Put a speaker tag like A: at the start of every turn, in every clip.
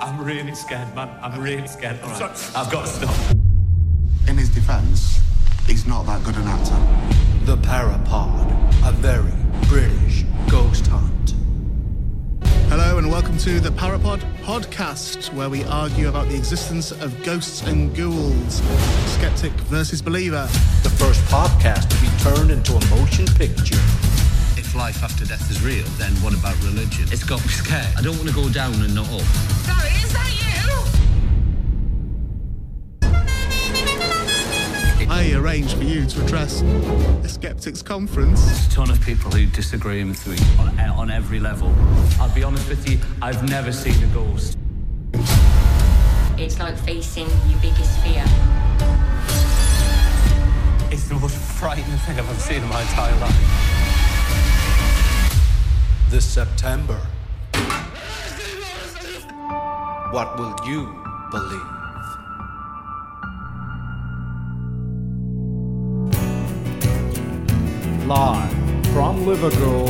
A: I'm really scared, man. I'm really scared. All right. I've got to stop.
B: In his defence, he's not that good an actor.
C: The Parapod, a very British ghost hunt.
D: Hello and welcome to the Parapod podcast, where we argue about the existence of ghosts and ghouls. Skeptic versus believer.
C: The first podcast to be turned into a motion picture.
E: If life after death is real, then what about religion?
A: It's got me scared. I don't want to go down and not up.
D: I arranged for you to address a skeptics conference.
A: There's a ton of people who disagree with me on, on every level. I'll be honest with you, I've never seen a ghost.
F: It's like facing your biggest fear.
A: It's the most frightening thing I've ever seen in my entire life.
C: This September. What will you believe?
G: Live from Liverpool,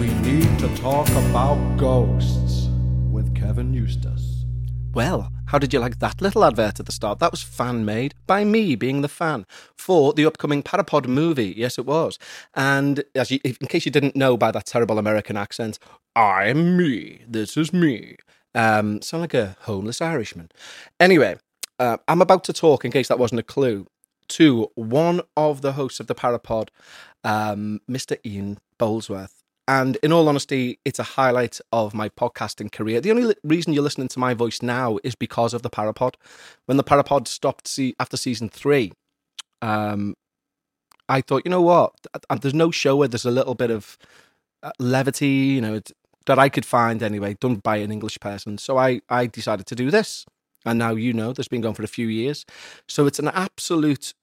G: we need to talk about ghosts with Kevin Eustace.
H: Well, how did you like that little advert at the start? That was fan made by me being the fan for the upcoming Parapod movie. Yes, it was. And as you, in case you didn't know by that terrible American accent, I'm me. This is me. Um, sound like a homeless Irishman. Anyway, uh, I'm about to talk, in case that wasn't a clue, to one of the hosts of the Parapod, um, Mr. Ian Boldsworth. And in all honesty, it's a highlight of my podcasting career. The only reason you're listening to my voice now is because of the Parapod. When the Parapod stopped se- after season three, um, I thought, you know what? There's no show where there's a little bit of uh, levity, you know, that I could find anyway, done by an English person. So I, I decided to do this. And now you know, there's been going for a few years. So it's an absolute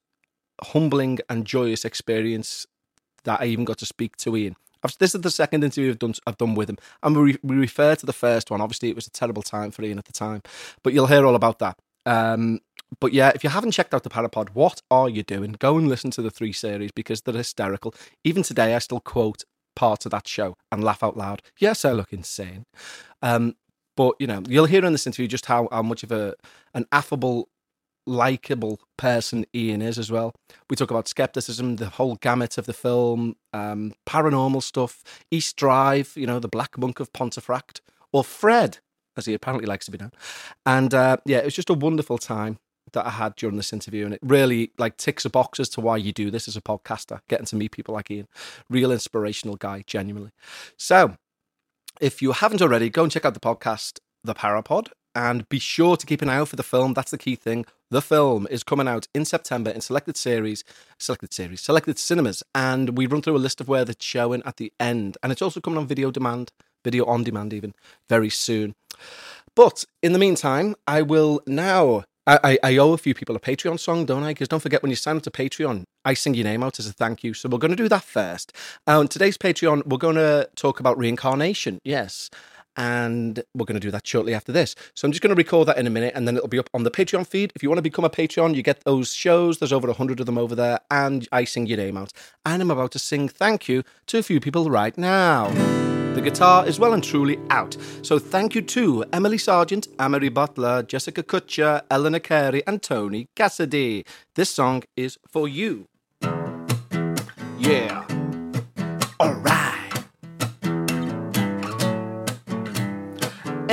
H: humbling and joyous experience that I even got to speak to Ian. This is the second interview I've done, I've done with him. And we, we refer to the first one. Obviously, it was a terrible time for Ian at the time, but you'll hear all about that. Um, but yeah, if you haven't checked out the Parapod, what are you doing? Go and listen to the three series because they're hysterical. Even today, I still quote parts of that show and laugh out loud. Yes, I look insane. Um, but you know, you'll hear in this interview just how, how much of a an affable likable person Ian is as well. We talk about skepticism, the whole gamut of the film, um, paranormal stuff, East Drive, you know, the Black Monk of Pontefract, or Fred, as he apparently likes to be known. And uh, yeah, it was just a wonderful time that I had during this interview, and it really like ticks a box as to why you do this as a podcaster, getting to meet people like Ian, real inspirational guy, genuinely. So, if you haven't already, go and check out the podcast, The Parapod, and be sure to keep an eye out for the film. That's the key thing. The film is coming out in September in selected series, selected series, selected cinemas, and we run through a list of where it's showing at the end. And it's also coming on video demand, video on demand, even very soon. But in the meantime, I will now. I, I, owe a few people a Patreon song, don't I? Because don't forget when you sign up to Patreon, I sing your name out as a thank you. So we're going to do that first. On today's Patreon, we're going to talk about reincarnation. Yes and we're going to do that shortly after this. So I'm just going to record that in a minute and then it'll be up on the Patreon feed. If you want to become a Patreon, you get those shows. There's over 100 of them over there, and I sing your name out. And I'm about to sing thank you to a few people right now. The guitar is well and truly out. So thank you to Emily Sargent, Anne Marie Butler, Jessica Kutcher, Eleanor Carey, and Tony Cassidy. This song is for you. Yeah.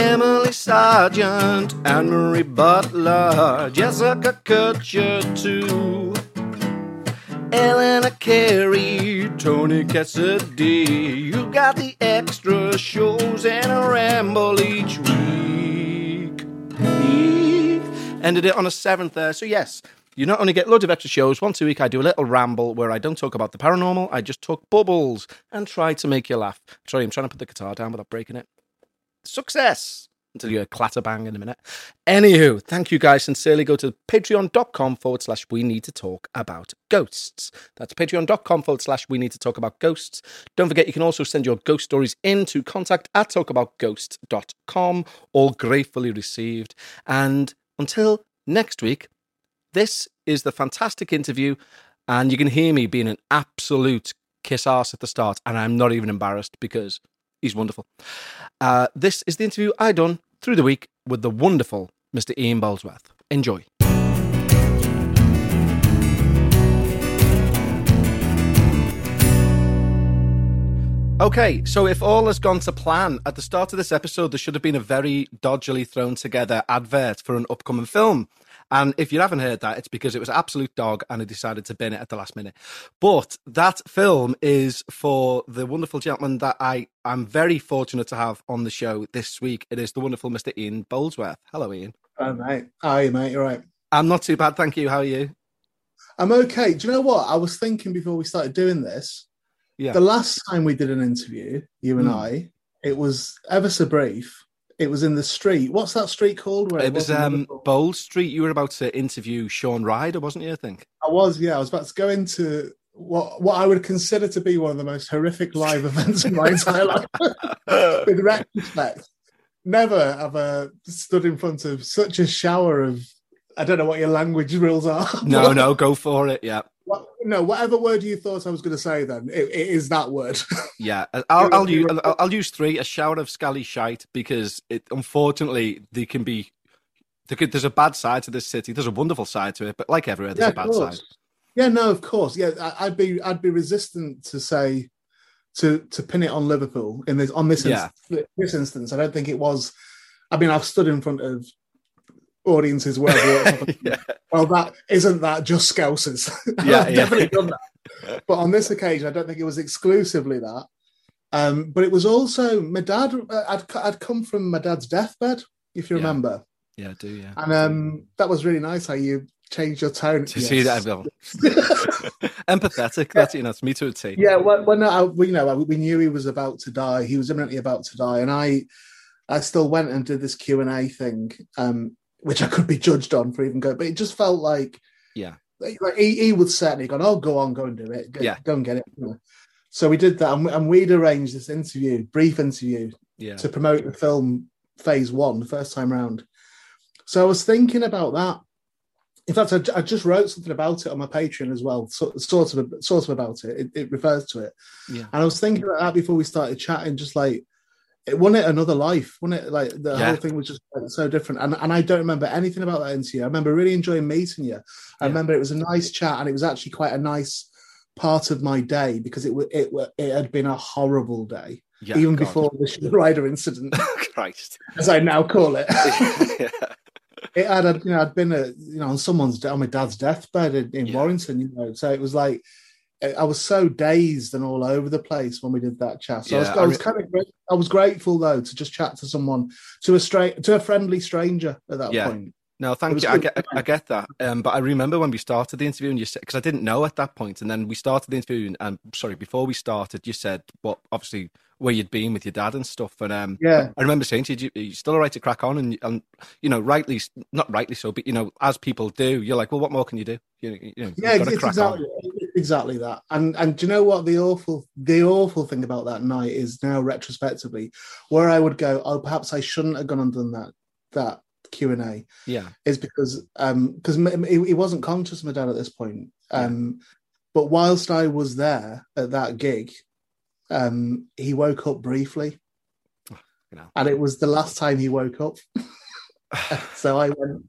H: Emily Sargent, Anne Marie Butler, Jessica Kutcher too. Eleanor Carey, Tony Cassidy. You got the extra shows and a ramble each week. Week. Ended it on a seventh there. So, yes, you not only get loads of extra shows, once a week I do a little ramble where I don't talk about the paranormal, I just talk bubbles and try to make you laugh. Sorry, I'm trying to put the guitar down without breaking it. Success! Until you clatter bang in a minute. Anywho, thank you guys sincerely. Go to patreon.com forward slash we need to talk about ghosts. That's patreon.com forward slash we need to talk about ghosts. Don't forget, you can also send your ghost stories in to contact at talkaboutghosts.com. All gratefully received. And until next week, this is the fantastic interview. And you can hear me being an absolute kiss ass at the start. And I'm not even embarrassed because he's wonderful. Uh, this is the interview I done through the week with the wonderful Mr. Ian Boldsworth. Enjoy. Okay, so if all has gone to plan, at the start of this episode, there should have been a very dodgily thrown together advert for an upcoming film. And if you haven't heard that, it's because it was absolute dog and I decided to bin it at the last minute. But that film is for the wonderful gentleman that I am very fortunate to have on the show this week. It is the wonderful Mr. Ian Boldsworth. Hello, Ian.
D: Hi, mate. How are you, mate. You're right.
H: I'm not too bad, thank you. How are you?
D: I'm okay. Do you know what? I was thinking before we started doing this.
H: Yeah.
D: The last time we did an interview, you and
H: Hmm.
D: I, it was ever so brief. It was in the street. What's that street called? Where
H: It was um, Bold Street. You were about to interview Shaun Ryder, wasn't you? I think.
D: I was, yeah. I was about to go into what what I would consider to be one of the most horrific live events in my entire life. With retrospect, never have I stood in front of such a shower of I don't know what your language rules are.
H: No, no, go for it. Yeah,
D: no, whatever word you thought I was going to say, then it, it is that word.
H: yeah. I'll, I'll, use, I'll, I'll use three: a shower of scally shite, because it unfortunately they can be. there could- There's a bad side to this city. There's a wonderful side to it, but like everywhere, there's a bad side.
D: Yeah, no, of course. Yeah, I, I'd be I'd be resistant to say to to pin it on Liverpool in this on this
H: Yeah.
D: inst- this instance. I don't think it was. I mean, I've stood in front of audiences where I've walked up
H: yeah,
D: well, that isn't that just Scousers.
H: Yeah,
D: I've
H: yeah.
D: definitely done that. But on this occasion, I don't think it was exclusively that. Um, but it was also my dad. uh, I'd I'd come from my dad's deathbed, if you
H: Yeah.
D: remember,
H: yeah, I do yeah.
D: and um, that was really nice how you changed your tone.
H: To
D: Yes.
H: see that, well, empathetic. That's you know, it's me to a T.
D: yeah, when, when I, we, you know, we knew he was about to die. He was imminently about to die, and I, I still went and did this Q and A thing, um, which I could be judged on for even going, but it just felt like
H: yeah,
D: like he, he would certainly gone, oh, go on, go and do it. Go,
H: Yeah.
D: go and get it. So we did that, and, we- and we'd arranged this interview, brief interview,
H: yeah.
D: to promote the film Phase One, the first time round. So I was thinking about that. In fact, I, I just wrote something about it on my Patreon as well, so, sort of, sort of about it. it. It refers to it,
H: Yeah.
D: and I was thinking about that before we started chatting. Just like it won it another life, wasn't it? Like the
H: Yeah.
D: whole thing was just like, so different, and and I don't remember anything about that interview. I remember really enjoying meeting you. I
H: Yeah.
D: remember it was a nice chat, and it was actually quite a nice part of my day because it it it had been a horrible day
H: yeah
D: even
H: God.
D: before the Ryder incident,
H: Christ.
D: as I now call it. it had, I'd, you know, I'd been, a, you know, on someone's, on my dad's deathbed in, in. Warrington, you know, so it was like, I was so dazed and all over the place when we did that chat. So I was,
H: Yeah,
D: I
H: I re-
D: kind of, great, I was grateful though to just chat to someone, to a straight, to a friendly stranger at that
H: Yeah.
D: point.
H: No, thank you. I get, I get that. Um, but I remember when we started the interview, and you said because I didn't know at that point, and then we started the interview, and, and sorry, before we started, you said what obviously where you'd been with your dad and stuff, and um,
D: Yeah.
H: I remember saying to you, "You- "You still all right to crack on?" And and you know, rightly, not rightly so, but you know, as people do, you're like, "Well, what more can you do?" You know, you know
D: Yeah,
H: you've got to
D: it's
H: crack
D: exactly,
H: on.
D: Exactly that. And and do you know what the awful the awful thing about that night is now retrospectively, where I would go, oh, perhaps I shouldn't have gone and done that that Q and A.
H: Yeah,
D: is because um because he, he wasn't conscious my dad at this point um but whilst i was there at that gig um he woke up briefly
H: you know.
D: and it was the last time he woke up so i went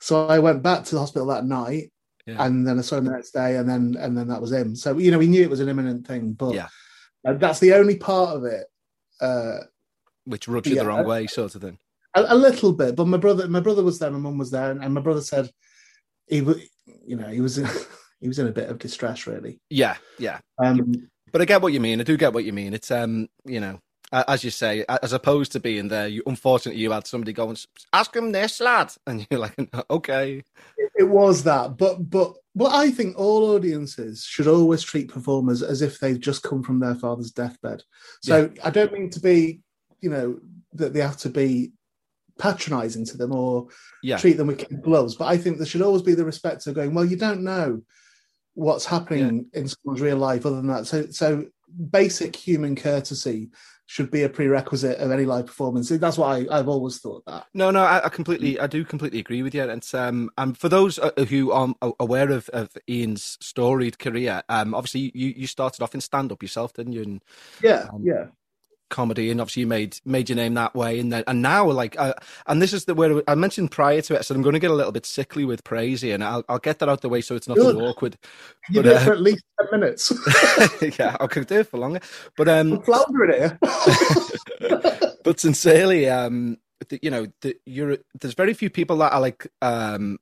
D: so i went back to the hospital that night
H: Yeah.
D: and then i saw him the next day and then and then that was him so you know we knew it was an imminent thing but
H: Yeah.
D: uh, that's the only part of it uh
H: which rubs you
D: Yeah.
H: the wrong way, sort of thing.
D: a, a little bit, but my brother, my brother was there, my mum was there, and, and my brother said he was, you know, he was, he was in a bit of distress, really.
H: Yeah, yeah.
D: Um,
H: But I get what you mean. I do get what you mean. It's um, you know, as you say, as opposed to being there, you unfortunately you had somebody go and ask him this, lad, and you're like, okay,
D: it was that, but but but I think all audiences should always treat performers as if they've just come from their father's deathbed. So I don't mean to be, you know, that they have to be patronising to them or
H: yeah,
D: treat them with kid gloves. But I think there should always be the respect of going, well, you don't know what's happening in someone's real life other than that. So, so basic human courtesy should be a prerequisite of any live performance. That's what I, I've always thought that.
H: No, no, I, I completely, I do completely agree with you. And um, and for those uh, who are aware of, of Ian's storied career, um, obviously you, you started off in stand up yourself, didn't you? And
D: Yeah,
H: Um,
D: yeah.
H: Comedy, and obviously you made made your name that way, and then and now like, uh, and this is the where I mentioned prior to it, so I'm going to get a little bit sickly with praise here, and I'll I'll get that out the way so it's not
D: Good.
H: too awkward.
D: You
H: But, uh,
D: for at least ten minutes.
H: yeah, I could do it for longer, but um,
D: I'm floundering here.
H: but sincerely, um, the, you know, the, you're there's very few people that I like. Um,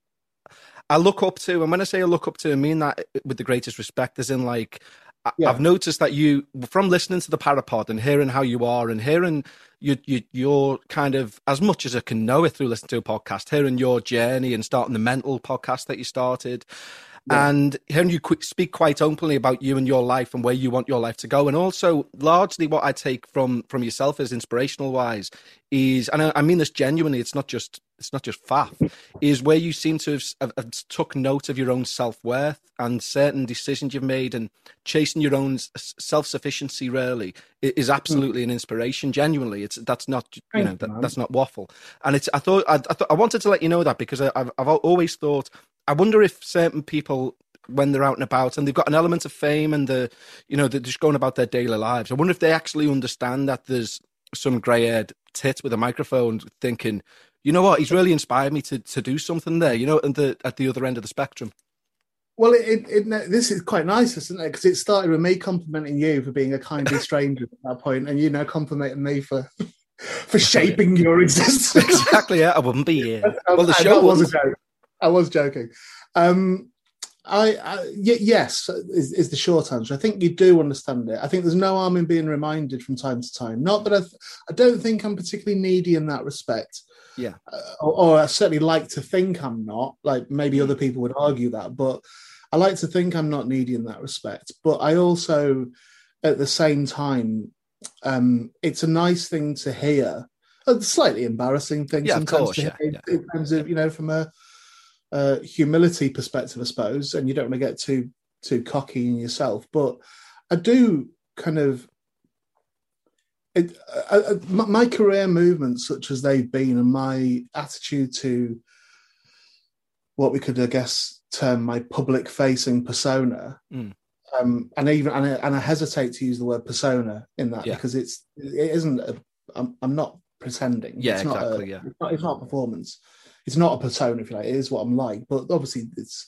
H: I look up to, and when I say I look up to, I mean that with the greatest respect, as in like.
D: Yeah.
H: I've noticed that you, from listening to the Parapod and hearing how you are, and hearing you, you, you're kind of as much as I can know it through listening to a podcast, hearing your journey and starting the mental podcast that you started, and hearing you speak quite openly about you and your life and where you want your life to go, and also largely what I take from from yourself as inspirational wise is, and I, I mean this genuinely, it's not just it's not just faff, is where you seem to have, have, have took note of your own self worth and certain decisions you've made and chasing your own self sufficiency. Really is absolutely an inspiration. Genuinely, it's that's not you know that, that's not waffle. And it's I thought I, I thought I wanted to let you know that because I, I've I've always thought I wonder if certain people when they're out and about and they've got an element of fame and the you know they're just going about their daily lives. I wonder if they actually understand that there's some grey-haired tit with a microphone thinking, you know what, he's really inspired me to to do something there. You know, and the at the other end of the spectrum.
D: Well, it, it, it this is quite nice, isn't it? Because it started with me complimenting you for being a kindly stranger at that point, and you now complimenting me for for shaping your existence.
H: exactly. Yeah, I wouldn't be here. Well, the
D: I-
H: show
D: was a joke. I was joking. Um, I, I y- yes is, is the short answer. I think you do understand it. I think there's no harm in being reminded from time to time. Not that I, th- I don't think I'm particularly needy in that respect.
H: Yeah.
D: uh, or, or I certainly like to think I'm not. Like maybe other people would argue that, but I like to think I'm not needy in that respect. But I also, at the same time, um, it's a nice thing to hear. A slightly embarrassing thing
H: Yeah, of
D: sometimes
H: course,
D: to
H: yeah, yeah.
D: in terms of you know from a, uh humility perspective, I suppose. And you don't want to get too too cocky in yourself, but I do kind of it, uh, uh, my, career movements, such as they've been, and my attitude to what we could, I guess, term my public-facing persona,
H: Mm.
D: um, and even and I, and I hesitate to use the word persona in that
H: Yeah.
D: because it's it isn't. A, I'm, I'm not pretending.
H: Yeah,
D: it's not a-
H: exactly, yeah.
D: it's not, it's not a performance. It's not a persona, if you like. It is what I'm like, but obviously, it's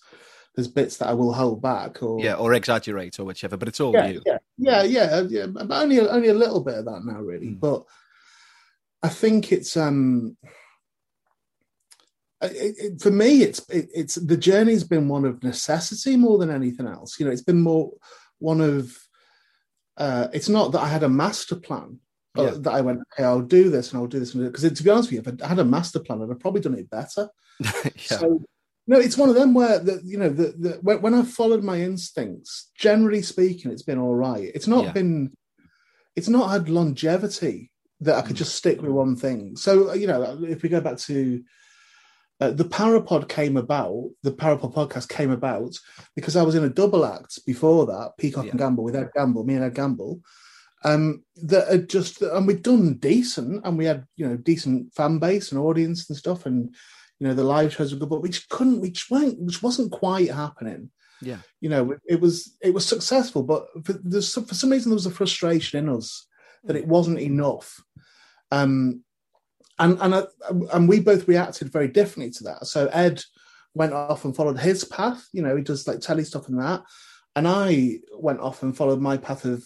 D: there's bits that I will hold back or
H: Yeah, or exaggerate or whichever, but it's all
D: yeah,
H: you.
D: yeah, yeah, yeah, yeah, but only only a little bit of that now, really.
H: Mm.
D: But I think it's um, it, it, for me, it's it, it's the journey's been one of necessity more than anything else. You know, it's been more one of. Uh, it's not that I had a master plan. uh,
H: Yeah.
D: That I went, okay, I'll do this and I'll do this because to be honest with you, if I had a master plan, I'd have probably done it better.
H: yeah.
D: So no, it's one of them where the, you know the, the when, when I've followed my instincts, generally speaking, it's been all right. It's not
H: Yeah.
D: been, it's not had longevity that I could
H: Mm.
D: just stick with one thing. So uh, you know, if we go back to uh, the Parapod came about, the Parapod podcast came about because I was in a double act before that, Peacock
H: Yeah.
D: and Gamble with Ed Gamble, me and Ed Gamble. Um, that had just and we'd done decent, and we had you know decent fan base and audience and stuff, and you know the live shows were good, but we just couldn't, we just weren't, which wasn't quite happening.
H: Yeah.
D: You know, it, it was it was successful, but for, there's for some reason there was a frustration in us that it wasn't enough. Um, and and I, and we both reacted very differently to that. So Ed went off and followed his path. You know, he does like telly stuff and that, and I went off and followed my path of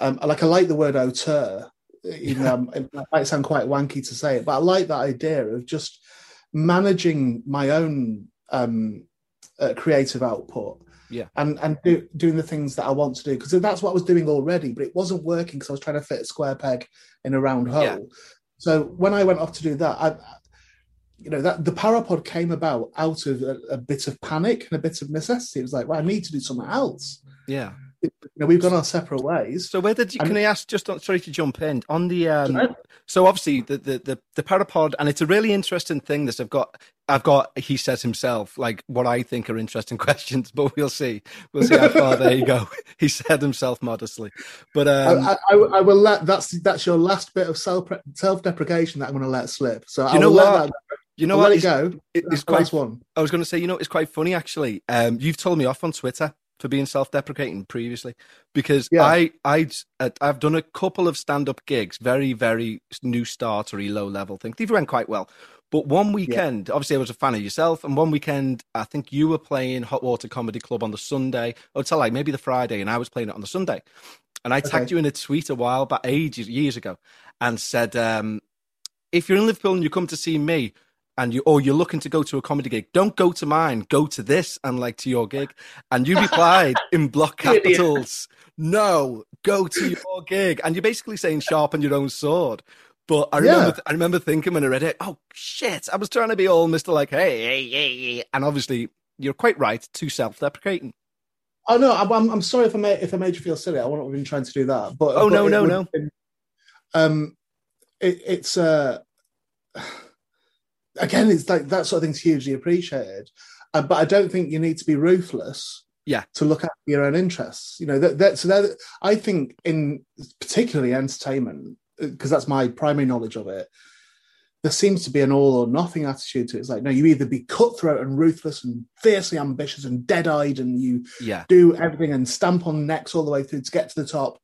D: um, like I like the word auteur. You know, it might sound quite wanky to say it, but I like that idea of just managing my own um, uh, creative output.
H: Yeah.
D: and and do, doing the things that I want to do because that's what I was doing already, but it wasn't working because I was trying to fit a square peg in a round hole.
H: Yeah.
D: So when I went off to do that, I, you know, that the Parapod came about out of a, a bit of panic and a bit of necessity. It was like, well, I need to do something else.
H: Yeah.
D: You know, we've gone our separate ways.
H: So where did you?
D: And-
H: Can I ask? Just on, sorry to jump in on the. Um,
D: Sure.
H: so obviously the, the the the parapod, and it's a really interesting thing. This I've got. I've got. He says himself like what I think are interesting questions, but we'll see. We'll see how far there you go. He said himself modestly, but um,
D: I, I, I will let that's that's your last bit of self self deprecation that I'm going to let slip. So I
H: you know what?
D: that
H: you know
D: I'll
H: what?
D: let it
H: It's-
D: go.
H: it- it's quite
D: one.
H: I was going to say, you know, it's quite funny actually. Um, you've told me off on Twitter for being self-deprecating previously because
D: Yeah.
H: I I I've done a couple of stand-up gigs, very very new startery, low level things. These went quite well. But one weekend, obviously, I was a fan of yourself, and one weekend, I think you were playing Hot Water Comedy Club on the Sunday, or tell like maybe the Friday, and I was playing it on the Sunday. And I tagged you in a tweet a while back, ages, years ago, and said, um, if you're in Liverpool and you come to see me, and you or you're looking to go to a comedy gig, don't go to mine, go to this and like to your gig. And you replied in block capitals, no, go to your gig. And you're basically saying sharpen your own sword. But I remember,
D: Yeah.
H: I remember thinking when I read it, oh shit! I was trying to be all Mister like, hey, hey, hey, hey. and obviously you're quite right, too self-deprecating.
D: Oh no, I'm, I'm, I'm sorry if I made if I made you feel silly. I wouldn't have been trying to do that. But
H: Oh,
D: but
H: no, no, no.
D: been- um, it, it's uh, again, it's like that sort of thing's hugely appreciated. Uh, but I don't think you need to be ruthless.
H: Yeah.
D: To look after your own interests, you know that that so that I think in particularly entertainment because that's my primary knowledge of it. There seems to be an all or nothing attitude to it. It's like no, you either be cutthroat and ruthless and fiercely ambitious and dead eyed, and you
H: Yeah,
D: do everything and stamp on necks all the way through to get to the top,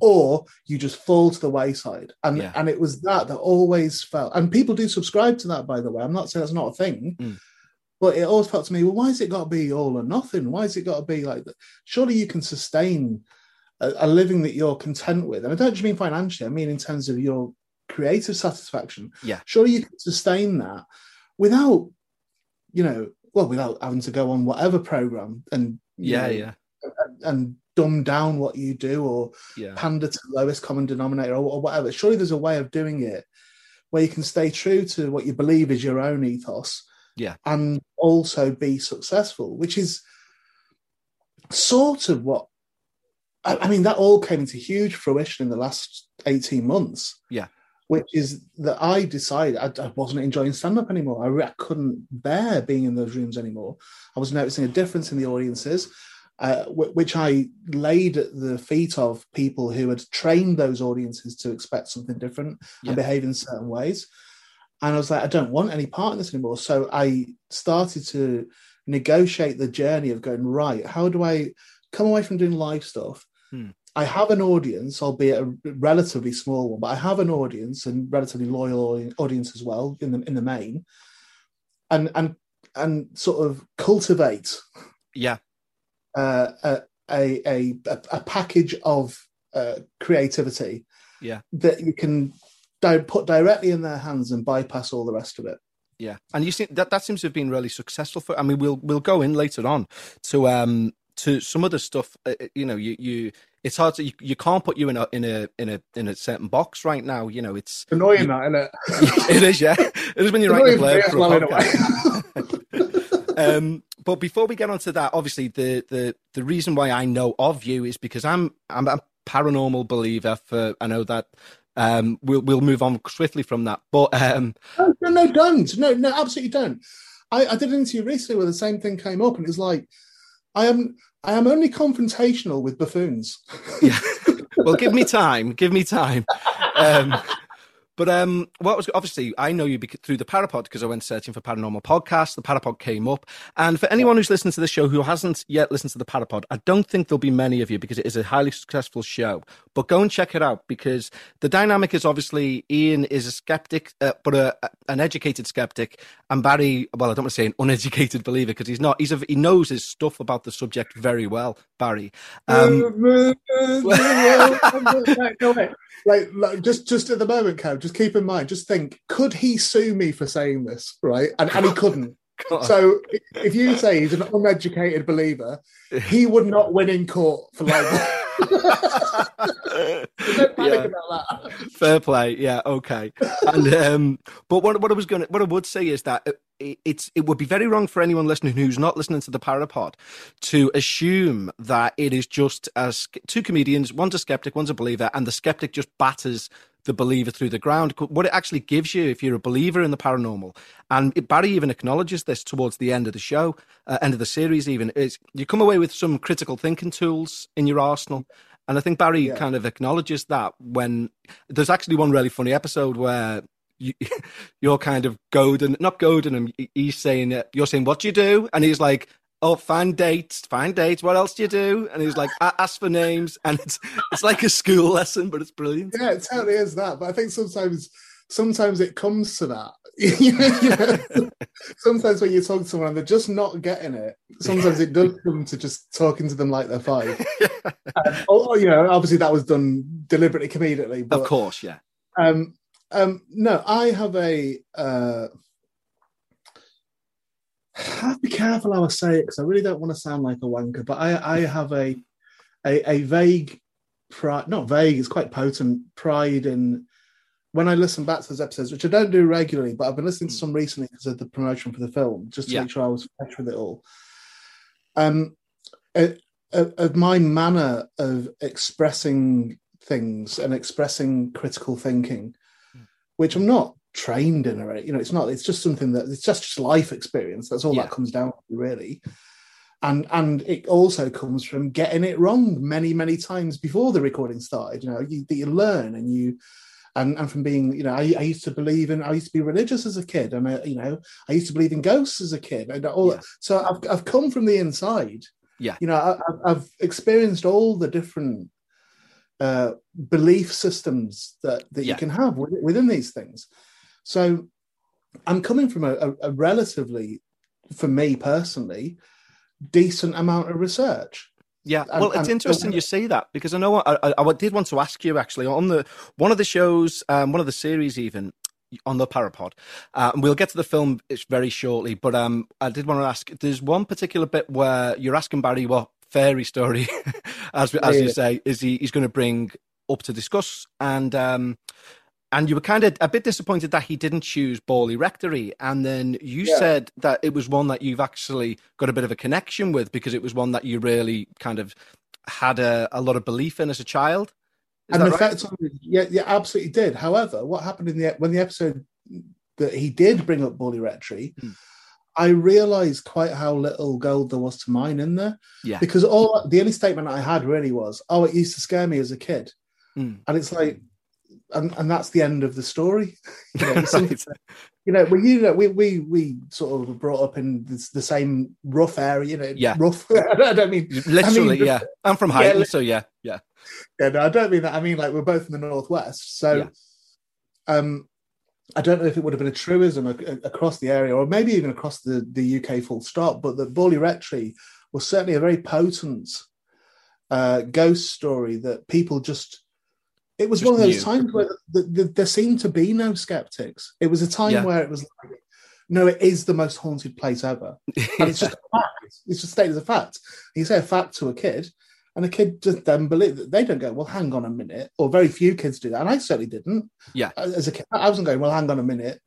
D: or you just fall to the wayside. And
H: Yeah.
D: and it was that that always felt, and people do subscribe to that, by the way. I'm not saying that's not a thing,
H: Mm.
D: but it always felt to me, well, why has it got to be all or nothing? Why has it got to be like that? Surely you can sustain a, a living that you're content with, and I don't just mean financially. I mean in terms of your creative satisfaction.
H: Yeah.
D: surely you can sustain that without, you know, well, without having to go on whatever program and
H: yeah,
D: know,
H: yeah,
D: and dumb down what you do or
H: yeah.
D: pander to the lowest common denominator or, or whatever. Surely there's a way of doing it where you can stay true to what you believe is your own ethos.
H: Yeah.
D: And also be successful, which is sort of what I, I mean, that all came into huge fruition in the last 18 months.
H: Yeah.
D: Which is that I decided I, I wasn't enjoying stand up anymore. I, re- I couldn't bear being in those rooms anymore. I was noticing a difference in the audiences uh, w- which I laid at the feet of people who had trained those audiences to expect something different
H: Yeah.
D: and behave in certain ways. And I was like, I don't want any part in this anymore. So I started to negotiate the journey of going, right, how do I come away from doing live stuff?
H: Hmm.
D: I have an audience, albeit a relatively small one, but I have an audience and relatively loyal audience as well in the in the main, and and and sort of cultivate
H: yeah.
D: Uh, a, a, a, a package of uh, creativity
H: Yeah.
D: that you can di- put directly in their hands and bypass all the rest of it.
H: Yeah, and you see that that seems to have been really successful for. I mean, we'll we'll go in later on to um to some of the stuff. Uh, you know, you you it's hard to you, you can't put you in a in a in a in a certain box right now. You know, it's
D: Annoying that, isn't it?
H: it is yeah, it is when you're writing a blurb for a
D: as well, in a way.
H: podcast. um, but before we get onto that, obviously the the the reason why I know of you is because I'm I'm a paranormal believer. For I know that. Um, we'll we'll move on swiftly from that, but um,
D: No, no, no, don't. No, no, absolutely don't. I, I did an interview recently where the same thing came up, and it's like, I am, I am only confrontational with buffoons.
H: yeah. well, give me time. Give me time. Um, but um, what was obviously I know you through the Parapod because I went searching for paranormal podcasts. The Parapod came up, and for anyone who's listened to the show who hasn't yet listened to the Parapod, I don't think there'll be many of you because it is a highly successful show. But go and check it out because the dynamic is obviously Ian is a skeptic, uh, but a, an educated skeptic, and Barry. Well, I don't want to say an uneducated believer because he's not. He's a, he knows his stuff about the subject very well, Barry. Um,
D: like, like, like, just, just at the moment, Kev, just keep in mind, just think, could he sue me for saying this, right? And, and he couldn't.
H: God.
D: So if you say he's an uneducated believer, he would not win in court for libel. Panic
H: Yeah.
D: about that.
H: Fair play, yeah, okay. And um, but what what I was going to what I would say is that it, it's it would be very wrong for anyone listening who's not listening to the Parapod to assume that it is just as two comedians, one's a skeptic, one's a believer, and the skeptic just batters the believer through the ground. What it actually gives you, if you're a believer in the paranormal, and Barry even acknowledges this towards the end of the show, uh, end of the series, even is you come away with some critical thinking tools in your arsenal. And I think Barry
D: Yeah.
H: kind of acknowledges that when there's actually one really funny episode where you, you're kind of goading, not goading him. He's saying, uh, "You're saying what do you do," and he's like, oh, find dates, find dates. What else do you do? And he's like, ask for names, and it's it's like a school lesson, but it's brilliant.
D: Yeah, it totally is that. But I think sometimes sometimes it comes to that. you know, sometimes when you talk to someone and they're just not getting it, sometimes it does come to just talking to them like they're five. Um, or, or, you know, obviously that was done deliberately, comedically. But,
H: Of course, yeah.
D: Um, um, no, I have a. Uh, have to be careful how I say it because I really don't want to sound like a wanker. But I, I have a, a, a vague pride, not vague, it's quite potent pride in when I listen back to those episodes, which I don't do regularly, but I've been listening to some recently because of the promotion for the film, just to
H: Yeah.
D: make sure I was fresh with it all. Um, of my manner of expressing things and expressing critical thinking, which I'm not trained in, or you know, it's not. It's just something that it's just just life experience. That's all
H: Yeah.
D: that comes down to, really. And and it also comes from getting it wrong many many times before the recording started. You know, you, that you learn and you. And, and from being, you know, I, I used to believe in, I used to be religious as a kid, and I, you know, I used to believe in ghosts as a kid, and all.
H: Yeah.
D: So I've I've come from the inside,
H: Yeah.
D: you know I, I've- I've experienced all the different uh, belief systems that that
H: Yeah.
D: you can have within, within these things so i'm coming from a, a, relatively for me personally decent amount of research
H: Yeah,
D: And-
H: well, it's
D: and-
H: interesting you say that because I know I, I, I did want to ask you actually on the one of the shows, um, one of the series, even on the Parapod, uh, and we'll get to the film very shortly. But um, I did want to ask. There's one particular bit where you're asking Barry what fairy story, as as you say, is he he's going to bring up to discuss, and um, and you were kind of a bit disappointed that he didn't choose Borley Rectory, and then you
D: Yeah.
H: said that it was one that you've actually got a bit of a connection with because it was one that you really kind of had a, a lot of belief in as a child. Is
D: and
H: right?
D: yeah, yeah, absolutely did. However, what happened in the when the episode that he did bring up Borley Rectory,
H: Hmm.
D: I realised quite how little gold there was to mine in there.
H: Yeah.
D: Because all the only statement I had really was, "Oh, it used to scare me as a kid,"
H: Mm.
D: and it's like, and, and that's the end of the story. You know, you know, well, you know, we we we sort of were brought up in this, the same rough area, you know,
H: Yeah.
D: rough. I don't mean
H: Literally,
D: I mean,
H: yeah. I'm from Highland,
D: li-
H: so yeah, yeah.
D: yeah, no, I don't mean that. I mean like we're both in the northwest, so
H: Yeah.
D: um, I don't know if it would have been a truism ac- across the area, or maybe even across the the UK full stop. But the Borley Rectory was certainly a very potent uh, ghost story that people just. It was
H: Just
D: one of those times where the, the, there seemed to be no skeptics. It was a time
H: Yeah.
D: where it was like, no, it is the most haunted place ever and it's just a fact. It's just stated as a fact. You say a fact to a kid, and a kid just then believe that they don't go, well, hang on a minute, or very few kids do that, and I certainly didn't.
H: Yeah.
D: Uh, as a kid, I wasn't going, well, hang on a minute.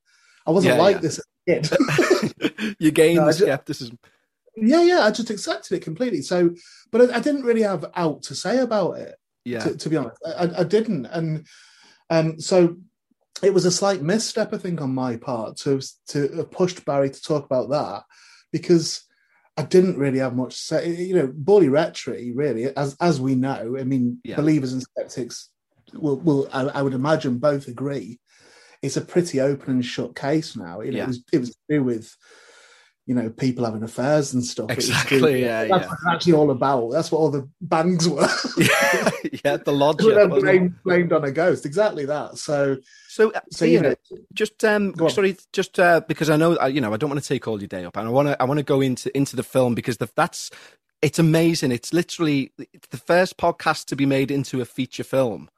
D: I wasn't
H: Yeah,
D: like
H: yeah.
D: this as a kid.
H: you gain
D: No,
H: the skepticism.
D: yeah, yeah, I just accepted it completely. So, but I, I didn't really have out to say about it.
H: Yeah,
D: To, to be honest, I, I- didn't, and um, so it was a slight misstep, I think, on my part to to have pushed Barry to talk about that because I didn't really have much to say. You know, Borley Rectory, really, as as we know, I mean,
H: Yeah.
D: believers and skeptics will will I, I would imagine both agree. It's a pretty open and shut case now. You know,
H: Yeah.
D: it was it was to do with you know people having affairs and stuff.
H: Exactly, yeah,
D: that's
H: yeah.
D: what actually all about. That's what all the bangs were.
H: yeah, yeah. The lodge.
D: Were
H: yeah,
D: then
H: wasn't it?
D: blamed, blamed on a ghost. Exactly that. So,
H: So, uh,
D: so you
H: Ian,
D: know,
H: just um sorry just uh because i know uh, you know i don't want to take all your day up and i want to i want to go into into the film because the, that's it's amazing it's literally it's the first podcast to be made into a feature film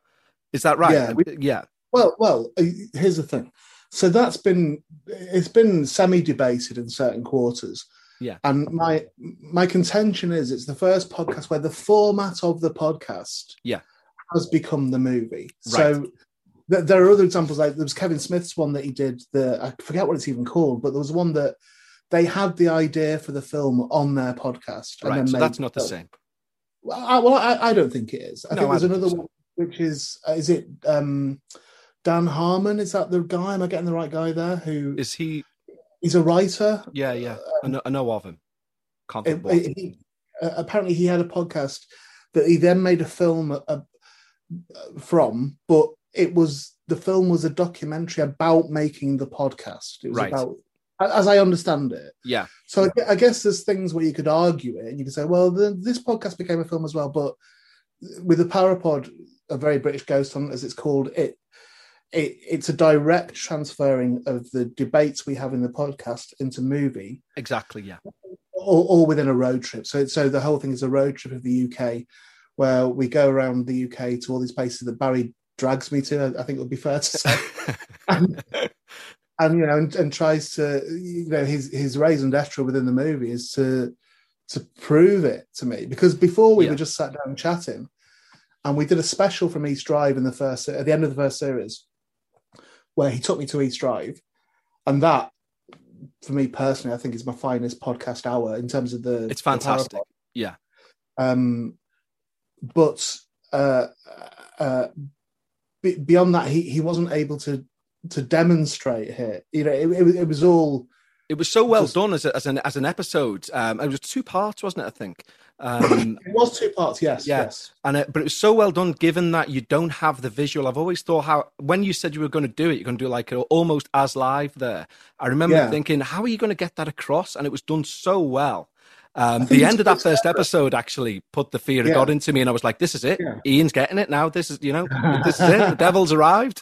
H: is that right
D: Yeah, we-
H: yeah
D: Well, well, uh, here's the thing. So that's been it's been semi debated in certain quarters.
H: Yeah.
D: And my my contention is it's the first podcast where the format of the podcast
H: Yeah.
D: has become the movie.
H: Right.
D: So th- there are other examples like there was Kevin Smith's one that he did the I forget what it's even called, but there was one that they had the idea for the film on their podcast.
H: right so that's not the same
D: Well, I, well, I, I don't think it is. I
H: No,
D: think there's
H: don't
D: another
H: so.
D: one, which is uh, is it um, Dan Harmon? Is that the guy? Am I getting the right guy there? Who
H: is he
D: he's a writer.
H: yeah yeah i know, I know of him
D: It- it- he- uh, apparently, he had a podcast that he then made a film uh, uh, from, but it was the film was a documentary about making the podcast. It was
H: Right.
D: about as I understand it.
H: Yeah.
D: So I, I guess there's things where you could argue it, and you could say, well, the, this podcast became a film as well, but with the Parapod, a very British ghost hunt, as it's called, it. It, it's a direct transferring of the debates we have in the podcast into movie,
H: Exactly. Yeah.
D: all, all within a road trip. So, so the whole thing is a road trip of the UK, where we go around the UK to all these places that Barry drags me to. I think it would be fair to say, and, and you know, and, and tries to, you know, his his raison d'etre within the movie is to to prove it to me because before we
H: Yeah.
D: were just sat down chatting, and we did a special from East Drive in the first at the end of the first series, where he took me to East Drive, and that. For me personally, I think is my finest podcast hour in terms of the.
H: It's fantastic.
D: Parapod.
H: Yeah.
D: Um, but uh, uh, be- beyond that, he, he wasn't able to to demonstrate here. You know, it, it, was- it was all
H: It was so well
D: Just-
H: done as, a, as an as an episode. Um, it was two parts, wasn't it? I think. Um,
D: it was two parts. Yes,
H: Yeah.
D: yes.
H: and it, but it was so well done, given that you don't have the visual. I've always thought how when you said you were going to do it, you're going to do like almost as live. There, I remember
D: Yeah.
H: thinking, how are you going to get that across? And it was done so well. Um, the end of that first
D: separate.
H: episode actually put the fear of
D: Yeah.
H: God into me, and I was like, "This is it.
D: Yeah.
H: Ian's getting it now. This is you know, this is it. The devil's arrived."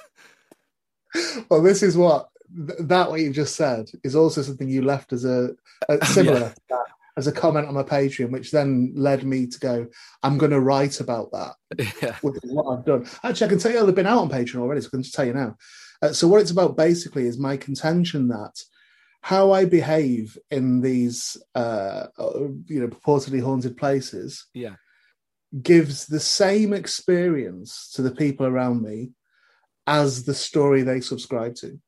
D: Well, this is what th- that what you've just said is also something you left as a, a similar that, as a comment on my Patreon, which then led me to go, I'm going to write about that.
H: yeah,
D: which is what I've done. Actually, I can tell you they've been out on Patreon already, so I can just tell you now. Uh, so what it's about basically is my contention that how I behave in these, uh, uh, you know, purportedly haunted places
H: yeah,
D: gives the same experience to the people around me as the story they subscribe to.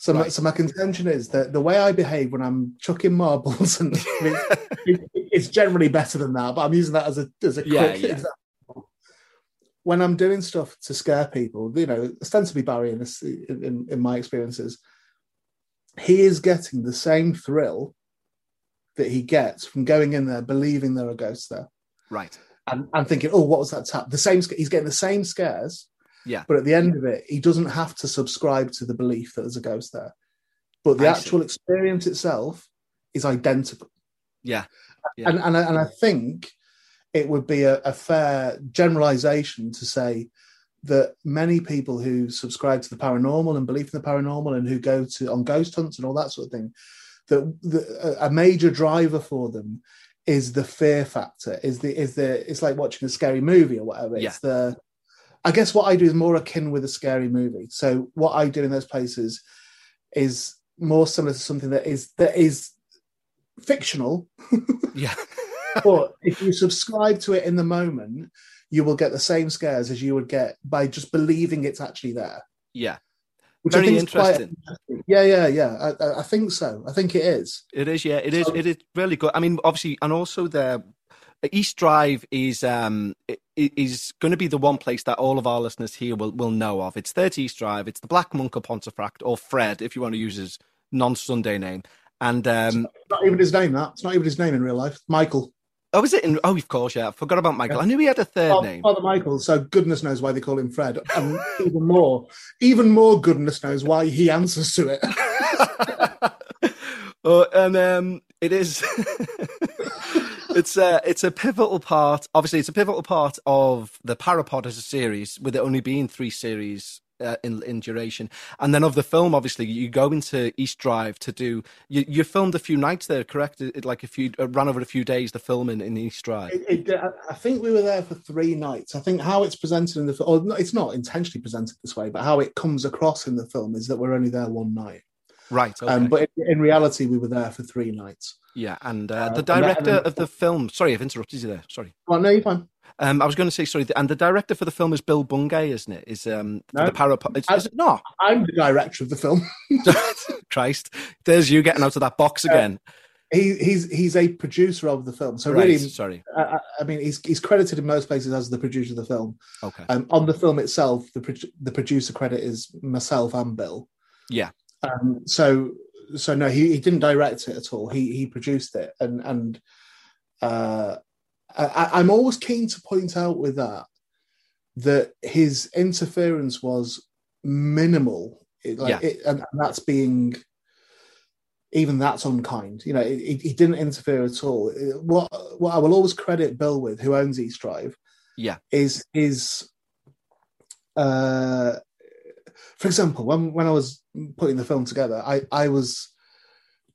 D: So, my, so my contention is that the way I behave when I'm chucking marbles and it, it's generally better than that, but I'm using that as a as a
H: Yeah,
D: quick
H: yeah.
D: example. When I'm doing stuff to scare people, you know, ostensibly Barry in this in, in my experiences, he is getting the same thrill that he gets from going in there believing there are ghosts there
H: right.
D: and, and thinking, oh, what was that tap? The same, he's getting the same scares,
H: Yeah.
D: but at the end of it, he doesn't have to subscribe to the belief that there's a ghost there. But the
H: I see.
D: actual experience itself is identical.
H: Yeah, Yeah.
D: And, and, I, and I think it would be a, a fair generalization to say that many people who subscribe to the paranormal and believe in the paranormal and who go to on ghost hunts and all that sort of thing, that the, a a major driver for them is the fear factor. Is the is the it's like watching a scary movie or whatever. It's the I guess what I do is more akin with a scary movie. So what I do in those places is more similar to something that is that is fictional
H: yeah.
D: but if you subscribe to it in the moment, you will get the same scares as you would get by just believing it's actually there.
H: yeah.
D: Which
H: Very
D: I think is quite
H: interesting.
D: Yeah, yeah, yeah. I- I, think so. I think it is.
H: It is, yeah, it is.
D: So-
H: It is really good. I mean, obviously, and also the East Drive is um is going to be the one place that all of our listeners here will will know of. It's 30 East Drive. It's the Black Monk of Pontefract, or Fred, if you want to use his non-Sunday name. And um,
D: It's not even his name. That it's not even his name in real life. Michael.
H: oh, is it? In, oh, of course, yeah. I forgot about Michael. I knew he had a third
D: Father,
H: name.
D: Father Michael. So goodness knows why they call him Fred, and even more, even more goodness knows why he answers to it.
H: oh, and um, it is. it's a it's a pivotal part. Obviously, it's a pivotal part of the Parapod as a series, with it only being three series. Uh, in in duration, and then of the film, obviously, you go into East Drive to do. You, you filmed a few nights there, correct? It, it like a few uh, ran over a few days. The film in, East Drive.
D: It, it, I- I think we were there for three nights. I think how it's presented in the film, it's not intentionally presented this way, but how it comes across in the film is that we're only there one night.
H: Right. Okay.
D: Um, but in, in reality, we were there for three nights.
H: yeah, and uh,
D: uh,
H: the
D: and that- and
H: director
D: then-
H: of the film. Sorry, I've interrupted you there. Sorry.
D: Well, no, you're fine.
H: Um, I was going to say sorry, and the director for the film is Bill Bungay, isn't it? Is um
D: No.
H: the Parapod? Is, is it not?
D: I'm the director of the film.
H: Christ, there's you getting out of that box again.
D: he, he's he's a producer of the film. So
H: right,
D: really,
H: sorry.
D: I, I- I mean, he's he's credited in most places as the producer of the film.
H: Okay.
D: Um, on the film itself, the pro- the producer credit is myself and Bill.
H: Yeah.
D: Um, so so no, he, he didn't direct it at all. He he produced it, and and uh, I, I'm always keen to point out with that that his interference was minimal. It, like
H: Yeah.
D: it, and, and that's being even that's unkind. You know, he, he didn't interfere at all. What what I will always credit Bill with, who owns East Drive,
H: Yeah.
D: is is uh for example when when i was putting the film together i i was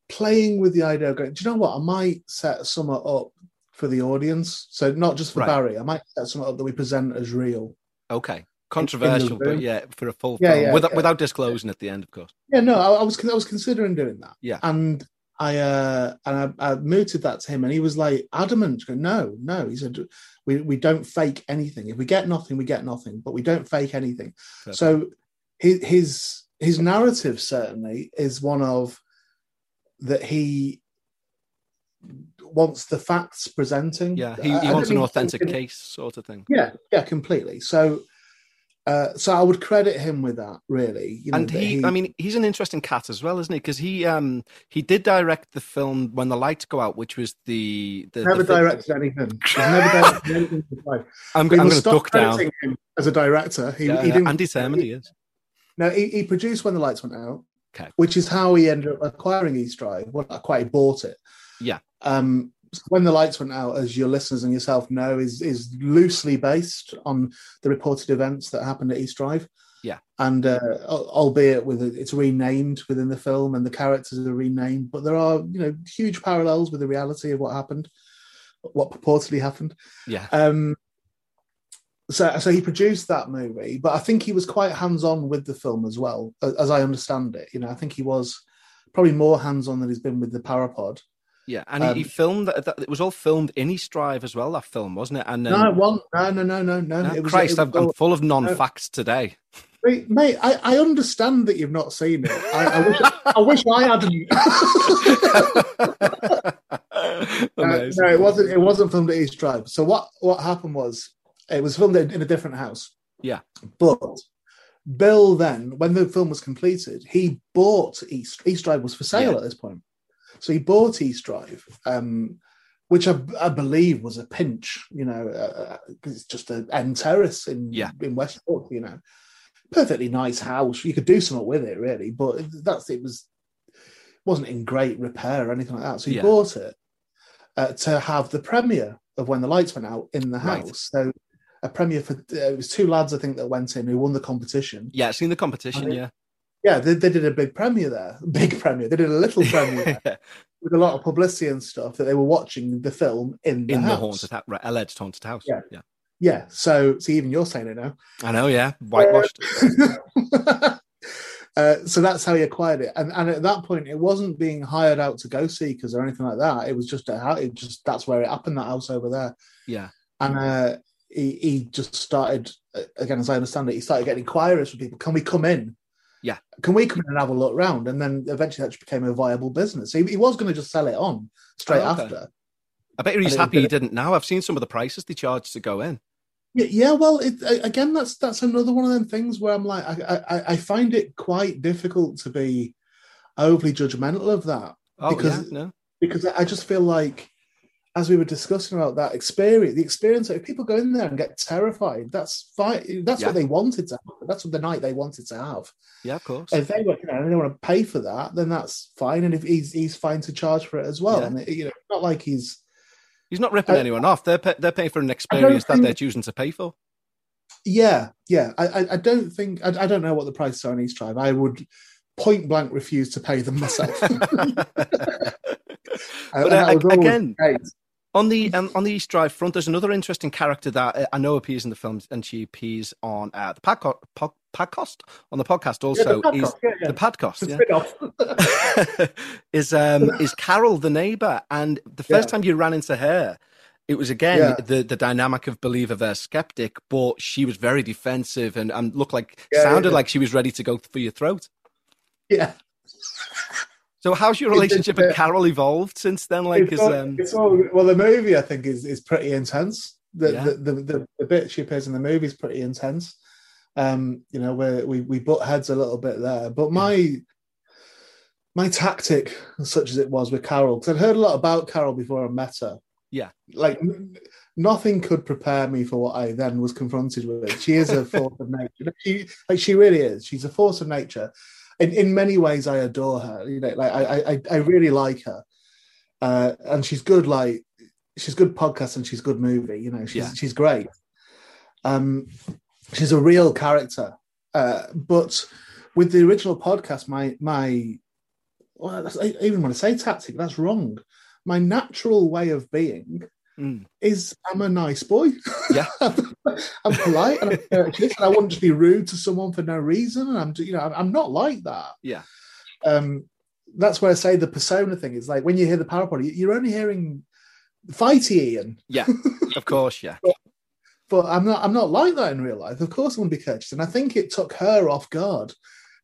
D: playing with the idea of going do you know what i might set something up for the audience so not just for
H: Right.
D: barry i might set something up that we present as real
H: Okay. Controversial, but yeah, for a full
D: Yeah,
H: film
D: yeah,
H: without,
D: yeah.
H: without disclosing at the end, of course.
D: yeah no i, I was i was considering doing that
H: Yeah.
D: and i uh and i, I mooted that to him and he was like adamant going, no no he said we, we don't fake anything if we get nothing we get nothing but we don't fake anything
H: Perfect.
D: So his his his narrative certainly is one of that he wants the facts presenting.
H: Yeah, he, he wants an authentic case sort of thing.
D: Yeah, yeah, completely. So, uh, so I would credit him with that. Really, you know,
H: and
D: that
H: he, I mean, he's an interesting cat as well, isn't he? Because he, um, he did direct the film When the Lights Go Out, which was the, the
D: never
H: the film-
D: directed anything. He's never directed anything in his life.
H: I'm, I'm going to
D: stop
H: duck down.
D: him as a director. He,
H: Yeah,
D: he
H: yeah,
D: didn't.
H: He is.
D: No, he, he produced when the lights went out.
H: Okay.
D: Which is how he ended up acquiring East Drive. Well, not quite he bought it.
H: Yeah.
D: Um, when the lights went out, as your listeners and yourself know, is is loosely based on the reported events that happened at East Drive.
H: Yeah.
D: And uh, albeit with it, it's renamed within the film and the characters are renamed, but there are you know huge parallels with the reality of what happened, what purportedly happened.
H: Yeah.
D: Um, so, so he produced that movie, but I think he was quite hands-on with the film as well, as I understand it. You know, I think he was probably more hands-on than he's been with the Parapod.
H: Yeah, and he, he
D: Um,
H: filmed that. It was all filmed in East Drive as well. That film, wasn't it? And
D: no,
H: um,
D: it wasn't. No, no, no, no, no.
H: no,
D: it was,
H: Christ,
D: it was
H: I'm, full of non-facts today.
D: Mate, mate, I, I understand that you've not seen it. I, I wish I wish I hadn't. Uh, no, it wasn't. It wasn't filmed at East Drive. So what what happened was it was filmed in, a different house.
H: Yeah.
D: But Bill then, when the film was completed, he bought East East Drive was for sale
H: Yeah.
D: at this point. So he bought East Drive, um, which I, I believe was a pinch. You know, uh, 'cause it's just an end terrace in
H: Yeah.
D: in West York. You know, perfectly nice house. You could do something with it, really, but that's it was wasn't in great repair or anything like that. So he
H: Yeah.
D: bought it uh, to have the premiere of when the lights went out in the
H: Right.
D: house. So a premiere for uh, it was two lads I think that went in who won the competition.
H: Yeah, seen the competition.
D: I-
H: Yeah,
D: Yeah, they, they did a big premiere there, big premiere. They did a little premiere with a lot of publicity and stuff that they were watching the film in the
H: in the haunted house, right, alleged haunted house.
D: Yeah.
H: yeah.
D: Yeah, so see, even you're saying it now.
H: I know. Yeah, whitewashed.
D: uh, so that's how he acquired it, and and at that point, it wasn't being hired out to go seekers or anything like that. It was just a house. It just that's where it happened. That house over there,
H: Yeah,
D: and uh, he he just started again, as I understand it, he started getting inquiries from people. Can we come in?
H: Yeah.
D: Can we come in and have a look round? And then eventually that just became a viable business. He, he was going to just sell it on straight
H: Oh, okay.
D: after.
H: I bet he's happy he didn't now. I've seen some of the prices they charge to go in.
D: Yeah, yeah. Well, it, again, that's that's another one of them things where I'm like, I, I, I find it quite difficult to be overly judgmental of that
H: Oh
D: Because-
H: yeah, no,
D: because I just feel like, as we were discussing about that experience, the experience if people go in there and get terrified, that's fine. That's
H: Yeah.
D: what they wanted to. have. That's what the night they wanted to have.
H: yeah, of course.
D: If they were, you know, and they want to pay for that, then that's fine. And if he's he's fine to charge for it as well,
H: Yeah.
D: and it, you know, it's not like he's
H: He's not ripping
D: I-
H: anyone off. They're they're paying for an experience that
D: think-
H: they're choosing to pay for.
D: Yeah, yeah. I, I, don't think I, I don't know what the prices are on East Drive. I would point blank refuse to pay them myself.
H: But, uh,
D: that was always
H: again. On the um, on the East Drive front, there's another interesting character that uh, I know appears in the films, and she appears on uh, the podcast on the podcast also.
D: Yeah, the
H: is
D: podcast, yeah, yeah.
H: the podcast? Yeah. is um is Carol the neighbor, and the first time you ran into her, it was again
D: Yeah.
H: the the dynamic of believer versus skeptic, but she was very defensive and, and looked like
D: Yeah,
H: sounded
D: yeah.
H: like she was ready to go for your throat.
D: yeah.
H: So how's your relationship with Carol evolved since then? Like,
D: it's
H: is
D: all,
H: um
D: it's all well. The movie I think is is pretty intense. The,
H: Yeah.
D: the, the, the the bit she appears in the movie is pretty intense. Um, you know, where we we butt heads a little bit there. But my my tactic, such as it was with Carol, because I'd heard a lot about Carol before I met her.
H: Yeah.
D: like nothing could prepare me for what I then was confronted with. She is a force of nature. She like she really is. She's a force of nature. In, in many ways, I adore her. You know, like I I, I really like her, uh, and she's good. Like she's good podcast and she's good movie. You know, she's
H: Yeah.
D: she's great. Um, she's a real character. Uh, but with the original podcast, my my well, that's, I even want to say tactic. That's wrong. My natural way of being
H: Mm.
D: is I'm a nice boy.
H: Yeah.
D: I'm polite and I'm courteous, and I wouldn't just be rude to someone for no reason. And I'm, you know, I'm not like that.
H: Yeah.
D: Um, that's where I say the persona thing is like when you hear the Parapod, you're only hearing fighty Ian,
H: Yeah. Of course. Yeah.
D: but I'm not. I'm not like that in real life. Of course, I want to be courteous, and I think it took her off guard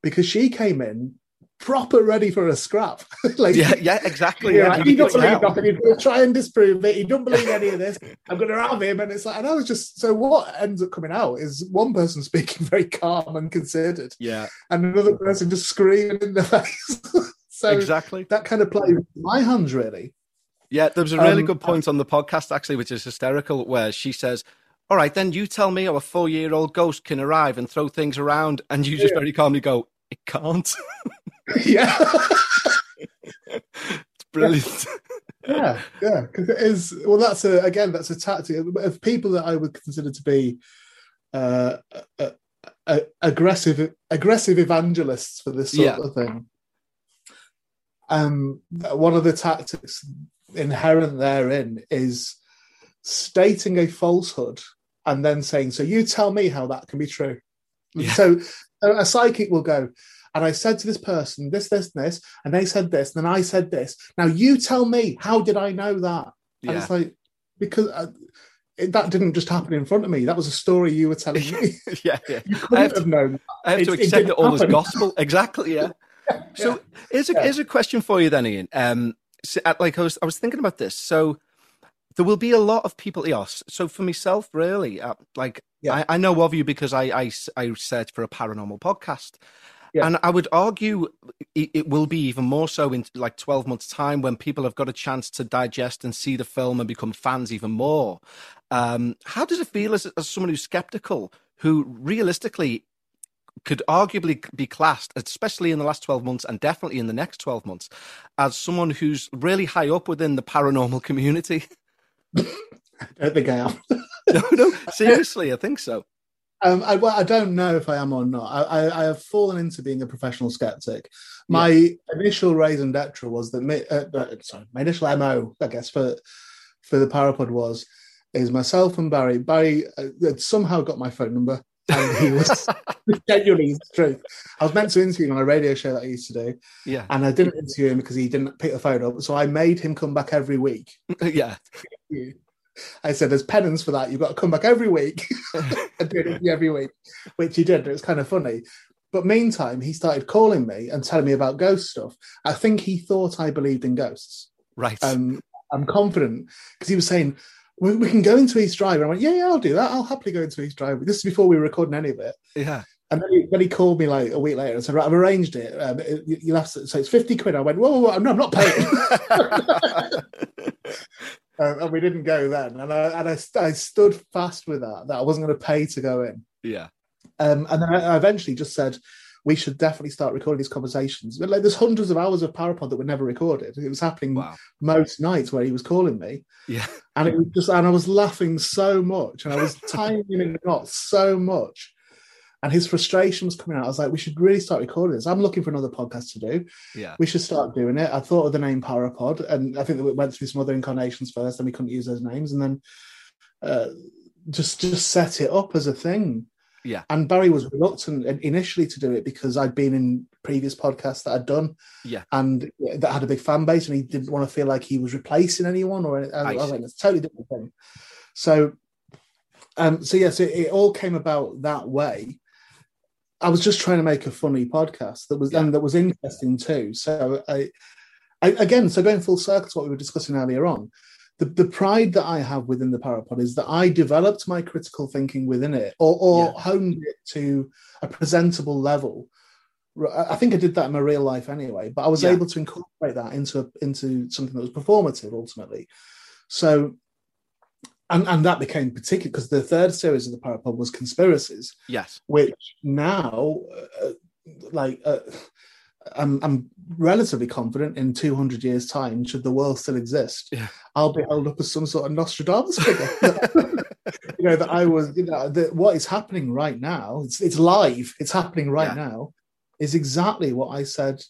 D: because she came in proper ready for a scrap. like,
H: Yeah. Yeah. Exactly.
D: Yeah,
H: Yeah.
D: he don't believe
H: yeah.
D: nothing. He'll try and disprove it. He don't believe any of this. I'm going to have him, and it's like, and I was just so. What ends up coming out is one person speaking very calm and considered,
H: Yeah.
D: and another person just screaming in the face. so
H: Exactly.
D: that kind of into my hands, really.
H: Yeah, there was a really
D: Um,
H: good point on the podcast actually, which is hysterical, where she says, "All right, then you tell me how a four-year-old ghost can arrive and throw things around," and you just very calmly go, "It can't."
D: yeah,
H: it's brilliant.
D: yeah, yeah. Because it is. Well, that's a again, that's a tactic of people that I would consider to be uh, uh, uh, aggressive, aggressive evangelists for this sort
H: Yeah.
D: of thing. Um, one of the tactics inherent therein is stating a falsehood and then saying, "So you tell me how that can be true."
H: Yeah.
D: So a a psychic will go, and I said to this person this, this, and this, and they said this, and then I said this. Now you tell me, how did I know that? And
H: Yeah.
D: it's like because uh, it, that didn't just happen in front of me. That was a story you were telling me.
H: yeah, yeah.
D: you
H: I
D: couldn't
H: have
D: have,
H: to,
D: known.
H: I have to
D: It- it
H: accept it
D: didn't
H: all as gospel. Exactly. Yeah. So here's a
D: Yeah.
H: here's a question for you then, Ian. Um, so, uh, like I was I was thinking about this. So there will be a lot of people. Yes. So for myself, really, uh, like
D: Yeah.
H: I, I know of you because I I search for a paranormal podcast.
D: Yeah.
H: And I would argue it, it will be even more so in like 12 months' time when people have got a chance to digest and see the film and become fans even more. Um, how does it feel as, as someone who's skeptical, who realistically could arguably be classed, especially in the last 12 months and definitely in the next 12 months, as someone who's really high up within the paranormal community?
D: I don't think I am.
H: no, no, seriously, I think so.
D: Um, I, well, I don't know if I am or not. I, I, I have fallen into being a professional skeptic. My initial raison d'etre was that, my, uh, uh, sorry, my initial mo, I guess, for for the Parapod was is myself and Barry. Barry uh, had somehow got my phone number, and he was genuinely the truth. I was meant to interview him on a radio show that I used to do,
H: Yeah,
D: and I didn't interview him because he didn't pick the phone up. So I made him come back every week.
H: yeah,
D: I said, "There's penance for that. You've got to come back every week and do it every week," which he did. It was kind of funny. But meantime, he started calling me and telling me about ghost stuff. I think he thought I believed in ghosts.
H: right.
D: Um, I'm confident because he was saying we, we can go into East Drive. And I went, "Yeah, yeah, I'll do that. I'll happily go into East Drive." This is before we were recording any of it.
H: yeah,
D: And then he, then he called me like a week later and said, "Right, I've arranged it. Um, you- you'll have to, so it's fifty quid." I went, "Whoa, whoa, whoa no, I'm not paying." Uh, and we didn't go then. And I and I, I stood fast with that that I wasn't going to pay to go in.
H: yeah,
D: Um, and then I eventually just said we should definitely start recording these conversations. But like, there's hundreds of hours of Parapod that were never recorded. It was happening
H: wow,
D: most nights where he was calling me,
H: yeah,
D: and it was just and I was laughing so much, and I was tying in knots so much. And his frustration was coming out. I was like, we should really start recording this. I'm looking for another podcast to do
H: yeah,
D: we should start doing it. I thought of the name Parapod, and I think that we went through some other incarnations first, and we couldn't use those names, and then uh, just just set it up as a thing.
H: Yeah.
D: And Barry was reluctant initially to do it because I'd been in previous podcasts that I'd done,
H: Yeah.
D: and that had a big fan base, and he didn't want to feel like he was replacing anyone or. I,
H: I
D: I
H: see.
D: think it's a totally different thing. So, um, so yes, it, it all came about that way. I was just trying to make a funny podcast that was
H: Yeah.
D: and that was interesting too. So I, I again, so going full circle to what we were discussing earlier on, the, the pride that I have within the Parapod is that I developed my critical thinking within it, or, or
H: Yeah.
D: honed it to a presentable level. I think I did that in my real life anyway, but I was
H: Yeah.
D: able to incorporate that into into something that was performative ultimately. So, and and that became particular because the third series of the Pirate Parapod was conspiracies
H: yes,
D: which now uh, like uh, I'm I'm relatively confident in 200 years time should the world still exist
H: Yeah.
D: I'll be held up as some sort of Nostradamus figure. You know that I was you know that what is happening right now it's it's live it's happening right
H: Yeah.
D: now is exactly what I said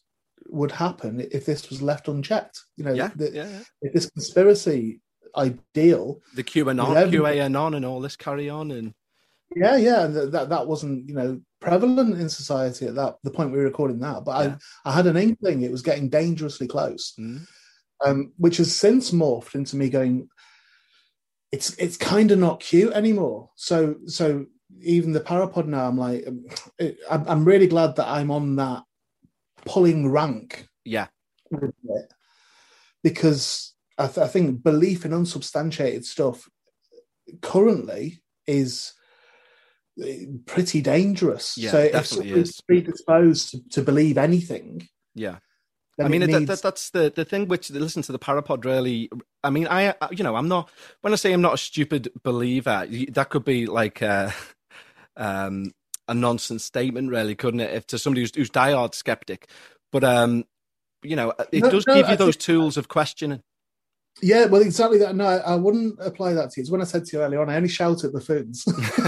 D: would happen if this was left unchecked. You know
H: Yeah,
D: the- if this conspiracy ideal
H: The QAnon,
D: Yeah.
H: QAnon, and all this carry on, and
D: Yeah, yeah, and th- that that wasn't you know prevalent in society at that the point we were recording that. But
H: Yeah.
D: I I had an inkling it was getting dangerously close,
H: Mm.
D: um, which has since morphed into me going. It's it's kind of not cute anymore. So so even the parapod now, I'm like, um, it, I'm, I'm really glad that I'm on that pulling rank
H: yeah,
D: because I, th- I think belief in unsubstantiated stuff currently is eh, pretty dangerous.
H: Yeah,
D: so if
H: is.
D: predisposed to, to believe anything,
H: yeah. I mean,
D: it
H: that, that, that's the, the thing which listen to the parapod really. I mean, I I- you know I'm not when I say I'm not a stupid believer, that could be like a, um, a nonsense statement, really, couldn't it? If to somebody who's, who's diehard skeptic, but um, you know, it
D: No,
H: does
D: no,
H: give you
D: I
H: those
D: think-
H: tools of questioning.
D: Yeah, well, exactly that. No, I, I wouldn't apply that to you. It's when I said to you earlier on, I only shout at buffoons.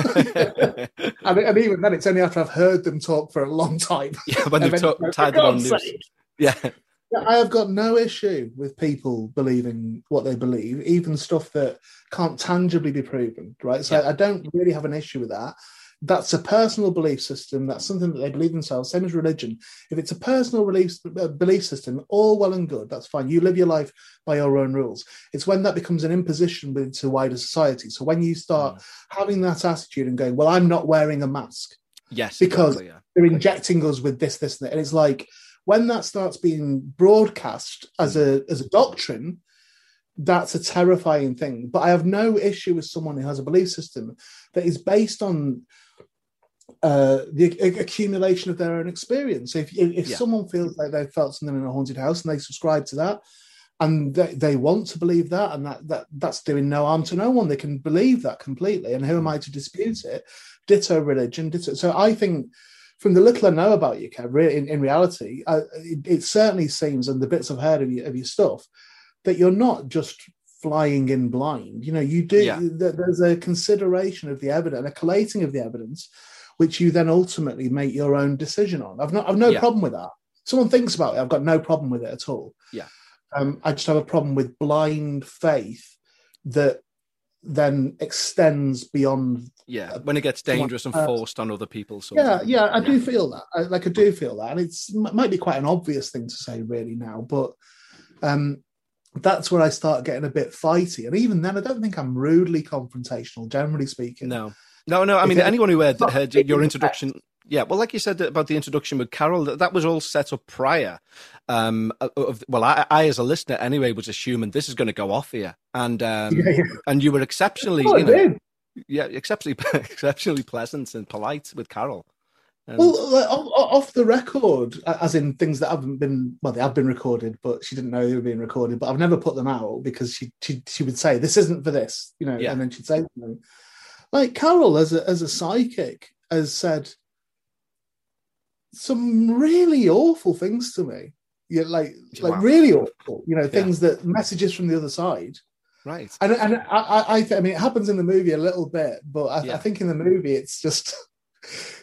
D: and, and even then, it's only after I've heard them talk for a long time.
H: yeah, when they've
D: then
H: ta-
D: you go,
H: tied
D: "For
H: it on news. Yeah,
D: Yeah, I have got no issue with people believing what they believe, even stuff that can't tangibly be proven, right? So
H: Yeah.
D: I don't really have an issue with that. That's a personal belief system. That's something that they believe themselves, same as religion. If it's a personal belief, uh, belief system, all well and good. That's fine. You live your life by your own rules. It's when that becomes an imposition into wider society. So when you start
H: Mm.
D: having that attitude and going, well, I'm not wearing a mask,
H: yes,
D: Because-
H: exactly, yeah.
D: they're injecting us with this, this, and that. And it's like when that starts being broadcast as a as a doctrine, that's a terrifying thing. But I have no issue with someone who has a belief system that is based on uh, the accumulation of their own experience. If if, if
H: Yeah.
D: someone feels like they felt something in a haunted house and they subscribe to that. And they, they want to believe that, and that, that that's doing no harm to no one. They can believe that completely, and who am I to dispute it? Ditto religion, ditto. So I think from the little I know about you, Kev, in, in reality, uh, it, it certainly seems, and the bits I've heard of, you, of your stuff, that you're not just flying in blind. You know, you do.
H: Yeah.
D: th- There's a consideration of the evidence, a collating of the evidence, which you then ultimately make your own decision on. I've not, I've no
H: Yeah.
D: problem with that. Someone thinks about it, I've got no problem with it at all.
H: Yeah.
D: Um, I just have a problem with blind faith that then extends beyond
H: Yeah, when it gets dangerous and
D: Uh,
H: forced on other people. Sort
D: yeah, yeah, I do feel that. I, like I do feel that, and it's m- might be quite an obvious thing to say, really now, but um, that's where I start getting a bit fighty. And even then, I don't think I'm rudely confrontational, generally speaking.
H: No, no, no. I mean,
D: Because-
H: anyone who heard, heard your introduction, yeah. Well, like you said about the introduction with Carol, that, that was all set up prior. Um, of, well, I, I, as a listener, anyway, was assuming this is going to go off here, and um,
D: Yeah, yeah.
H: and you were exceptionally,
D: Oh,
H: you know, yeah, exceptionally, exceptionally pleasant and polite with Carol. And-
D: Well, like, off, the record, as in things that haven't been, well, they have been recorded, but she didn't know they were being recorded. But I've never put them out because she she, she would say this isn't for this, you know,
H: Yeah.
D: and then she'd say something. Like Carol, as a as a psychic, has said some really awful things to me. Yeah, like like
H: Wow.
D: really awful. You know, things that messages from the other side.
H: right.
D: And and I I, I mean it happens in the movie a little bit, but I,
H: Yeah.
D: I think in the movie it's just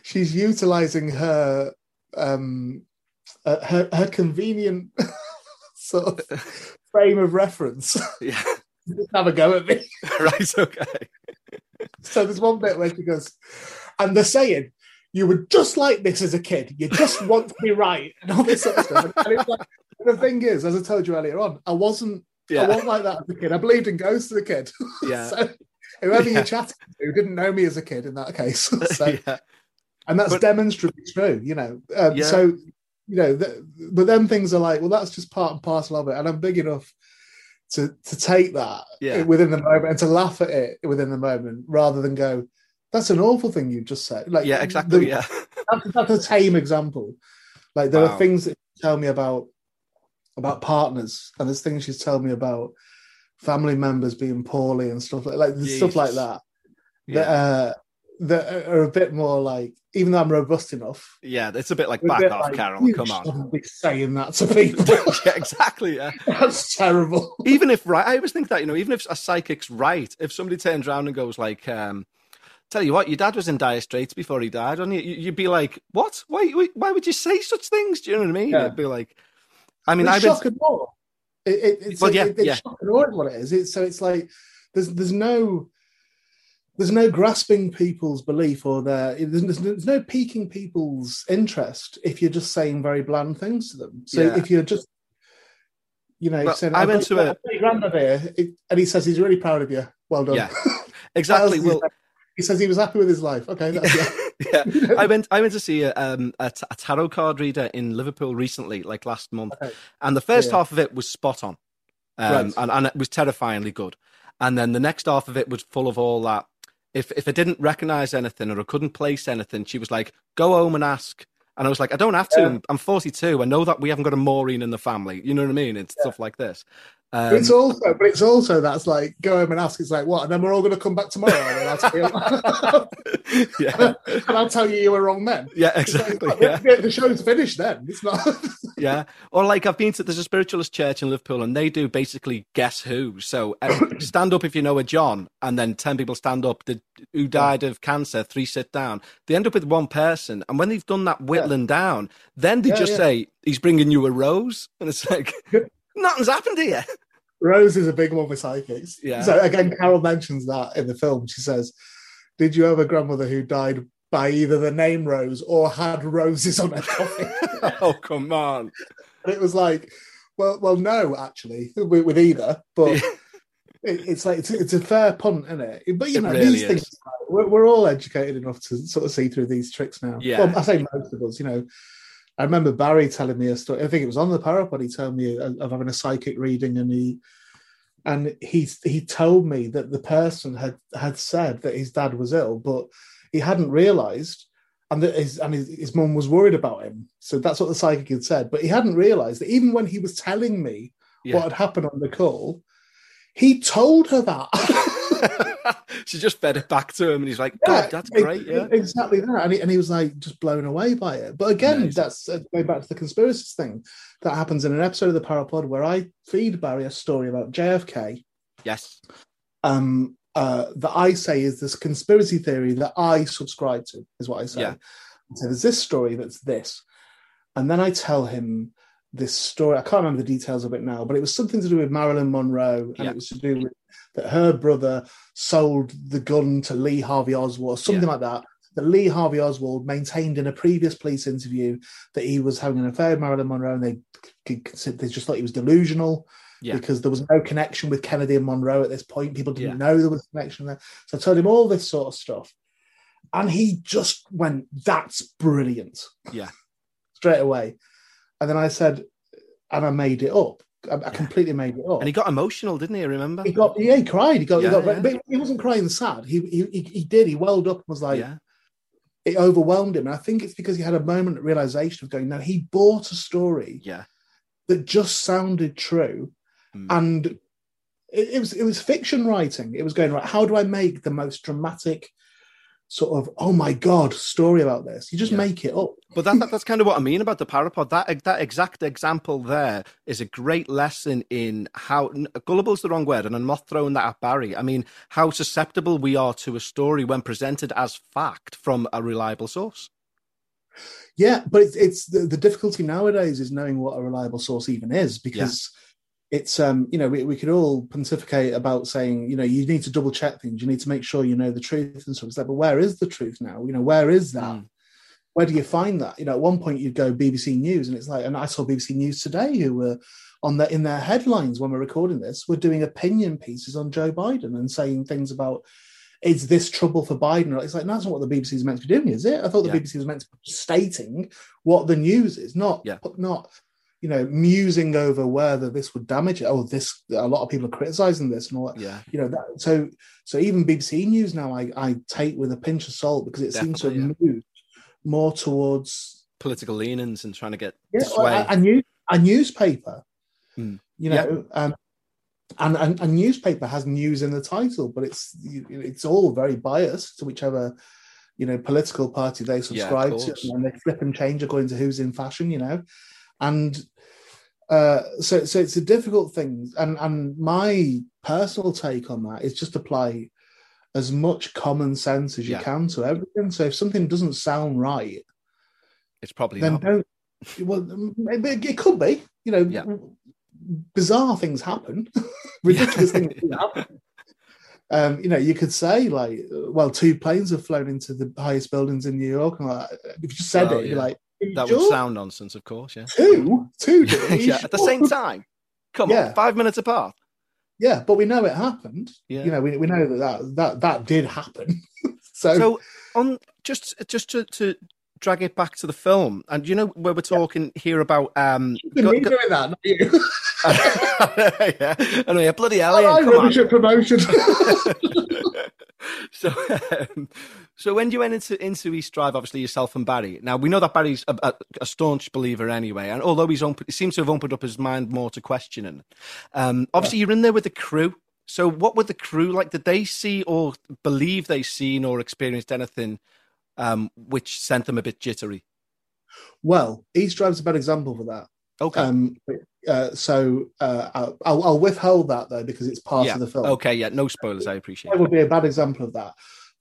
D: she's utilizing her um uh, her her convenient sort of frame of reference
H: Yeah.
D: have a go at me.
H: right. Okay.
D: So there's one bit where she goes, and they're saying. You were just like this as a kid. You just want to be right, and all this sort of stuff. And it's like, the thing is, as I told you earlier on, I wasn't I wasn't like that as a kid. I believed in ghosts as a kid.
H: Yeah.
D: so whoever
H: Yeah.
D: you chatted to didn't know me as a kid in that case. so,
H: yeah.
D: and that's
H: But-
D: demonstrably true, you know. Um,
H: Yeah.
D: So, you know, th- but then things are like, well, that's just part and parcel of it. And I'm big enough to to take that
H: Yeah.
D: within the moment and to laugh at it within the moment rather than go, that's an awful thing you just said. Like,
H: Yeah. Exactly.
D: the-
H: Yeah.
D: that's, that's a tame example. Like there
H: Wow.
D: are things that tell me about about partners, and there's things she's told me about family members being poorly and stuff like like stuff like that.
H: Yeah.
D: That uh, that are a bit more like, even though I'm robust enough,
H: Yeah, it's a bit like
D: a
H: back
D: bit
H: off,
D: like,
H: Carol. Come on.
D: be saying that to people.
H: yeah, exactly. Yeah.
D: That's terrible.
H: even if right, I always think that you know, even if a psychic's right, if somebody turns around and goes like, um, "Tell you what, your dad was in dire straits before he died," and you, you'd be like, "What? Why? why- would you say such things?" Do you know what I mean?
D: Yeah.
H: It'd be like, I mean, I've been,
D: shock and awe. It, it, it's,
H: Well, yeah,
D: it, it's
H: yeah.
D: what it is. It's, so it's like there's there's no there's no grasping people's belief or their there's, there's, no piquing people's interest if you're just saying very bland things to them. So
H: Yeah.
D: if you're just you know
H: Well,
D: saying,
H: I
D: "I've
H: went to a-
D: I've got here, it- and he says he's really proud of you. Well done.
H: Yeah. Exactly.
D: else does he
H: Well?
D: He says he was happy with his life. Okay, that's yeah.
H: yeah, I went. I went to see a, um, a, t- a tarot card reader in Liverpool recently, like last month,
D: Okay.
H: and the first
D: Yeah.
H: half of it was spot on, um,
D: Right.
H: and, and it was terrifyingly good. And then the next half of it was full of all that. If if I didn't recognize anything or I couldn't place anything, she was like, "Go home and ask." And I was like, "I don't have to.
D: Yeah.
H: I'm, I'm 42. I know that we haven't got a Maureen in the family. You know what I mean? It's stuff like this." Um,
D: it's also, but it's also that's like go home and ask. It's like what, and then we're all going to come back tomorrow, and I'll tell you,
H: yeah,
D: and I'll tell you you were wrong then.
H: yeah,
D: It's like,
H: exactly. Yeah.
D: the, show's finished then. It's not.
H: Yeah. Or like I've been to there's a spiritualist church in Liverpool and they do basically guess who. So uh, stand up if you know a John, and then ten people stand up. The, who died of cancer? Three sit down. They end up with one person, and when they've done that whittling down, then they
D: Yeah,
H: just
D: yeah.
H: say he's bringing you a rose, and it's like nothing's happened here.
D: Rose is a big one with psychics.
H: Yeah.
D: So again, Carol mentions that in the film. She says, "Did you have a grandmother who died by either the name Rose or had roses on her coffin?"
H: oh come on.
D: and it was like, well, well, no, actually, with, with either, but. It- It's like it's, it's a fair punt, isn't it? But you
H: It
D: know,
H: really
D: these
H: is.
D: things we're, we're all educated enough to sort of see through these tricks now.
H: Yeah.
D: Well, I say most of us. You know, I remember Barry telling me a story. I think it was on the Parapod. He told me of of having a psychic reading, and he and he he told me that the person had had said that his dad was ill, but he hadn't realised, and that his and his, his mum was worried about him. So that's what the psychic had said, but he hadn't realised that even when he was telling me
H: Yeah.
D: what had happened on the call, he told her that.
H: she just fed it back to him, and he's like, "God, that's great." Yeah.
D: exactly that. And he, and he was like just blown away by it. But again,
H: Amazing.
D: that's uh, going back to the conspiracies thing that happens in an episode of the Parapod where I feed Barry a story about JFK.
H: Yes.
D: Um, uh, that I say is this conspiracy theory that I subscribe to, is what I say.
H: Yeah.
D: So there's this story that's this. And then I tell him this story. I can't remember the details of it now, but it was something to do with Marilyn Monroe. And
H: Yeah.
D: it was to do with that her brother sold the gun to Lee Harvey Oswald, something
H: Yeah.
D: like that. That Lee Harvey Oswald maintained in a previous police interview that he was having an affair with Marilyn Monroe, and they they just thought he was delusional
H: Yeah.
D: because there was no connection with Kennedy and Monroe at this point. People didn't know there was a connection there. So I told him all this sort of stuff, and he just went, "That's brilliant."
H: Yeah.
D: straight away. And then I said, and I made it up. I, I completely made it up.
H: And he got emotional, didn't he? Remember?
D: He got, yeah, he cried. He got,
H: Yeah,
D: he got,
H: yeah.
D: but he wasn't crying sad. He, he, he, he did. He welled up and was like,
H: yeah.
D: it overwhelmed him. And I think it's because he had a moment of realization of going, no, he bought a story
H: Yeah.
D: that just sounded true,
H: Mm.
D: and it, it was it was fiction writing. It was going right. How do I make the most dramatic sort of oh my god story about this? You just
H: Yeah.
D: make it up.
H: But that, that that's kind of what I mean about the parapod. That that exact example there is a great lesson in how gullible's the wrong word, and I'm not throwing that at Barry. I mean how susceptible we are to a story when presented as fact from a reliable source.
D: Yeah, but it's, it's the, the difficulty nowadays is knowing what a reliable source even is because it's um you know we, we could all pontificate about saying you know you need to double check things you need to make sure you know the truth and stuff like that but where is the truth now you know where is that
H: Mm.
D: where do you find that you know at one point you'd go BBC News and it's like and I saw BBC News today who were on the in their headlines when we're recording this we're doing opinion pieces on Joe Biden and saying things about is this trouble for Biden? It's like that's not what the BBC is meant to be doing, is it? I thought the
H: Yeah.
D: BBC was meant to be stating what the news is, not
H: Yeah.
D: not you know musing over whether this would damage it. Oh, this a lot of people are criticizing this and all that.
H: Yeah.
D: You know that. So so even BBC News now, I I take with a pinch of salt because it seems to have
H: Definitely,
D: moved more towards
H: Political leanings and trying to get
D: yeah,
H: sway.
D: a, a, new, a newspaper.
H: Mm.
D: You know, um, and, and a newspaper has news in the title, but it's you- it's all very biased to whichever you know political party they subscribe to, and they flip and change according to who's in fashion, you know, and uh, so so it's a difficult thing. And and my personal take on that is just apply as much common sense as you
H: Yeah.
D: can to everything. So if something doesn't sound right,
H: It's probably
D: then
H: not.
D: don't. Well, maybe it could be. You know,
H: Yeah.
D: bizarre things happen, ridiculous things happen. Um, you know, you could say like, well, two planes have flown into the highest buildings in New York, and like, if you just said
H: Oh,
D: it, you're like, "Are you
H: That would sound nonsense, of course. Yeah.
D: two, two, did it? Are you
H: yeah. At the same time. Come
D: Yeah.
H: on, five minutes apart.
D: Yeah, but we know it happened.
H: Yeah.
D: You know, we, we know that that that, that did happen. so,
H: So on just just to, to drag it back to the film, and you know where we're talking here about um. go-
D: me
H: go-
D: doing that, not you.
H: yeah, I know, yeah, bloody hell,
D: I
H: Ian,
D: rubbish at promotion.
H: so, um, so when you went into into East Drive, obviously yourself and Barry. Now we know that Barry's a, a, a staunch believer anyway, and although he's open, he seems to have opened up his mind more to questioning. Um, obviously, you're in there with the crew. So, what were the crew like? Did they see or believe they seen or experienced anything um, which sent them a bit jittery?
D: well, East Drive's a bad example for that.
H: Okay.
D: Um, uh, so uh, I'll, I'll withhold that though because it's part
H: yeah.
D: of the film.
H: Okay. Yeah. No spoilers. I appreciate. It.
D: would be a bad example of that.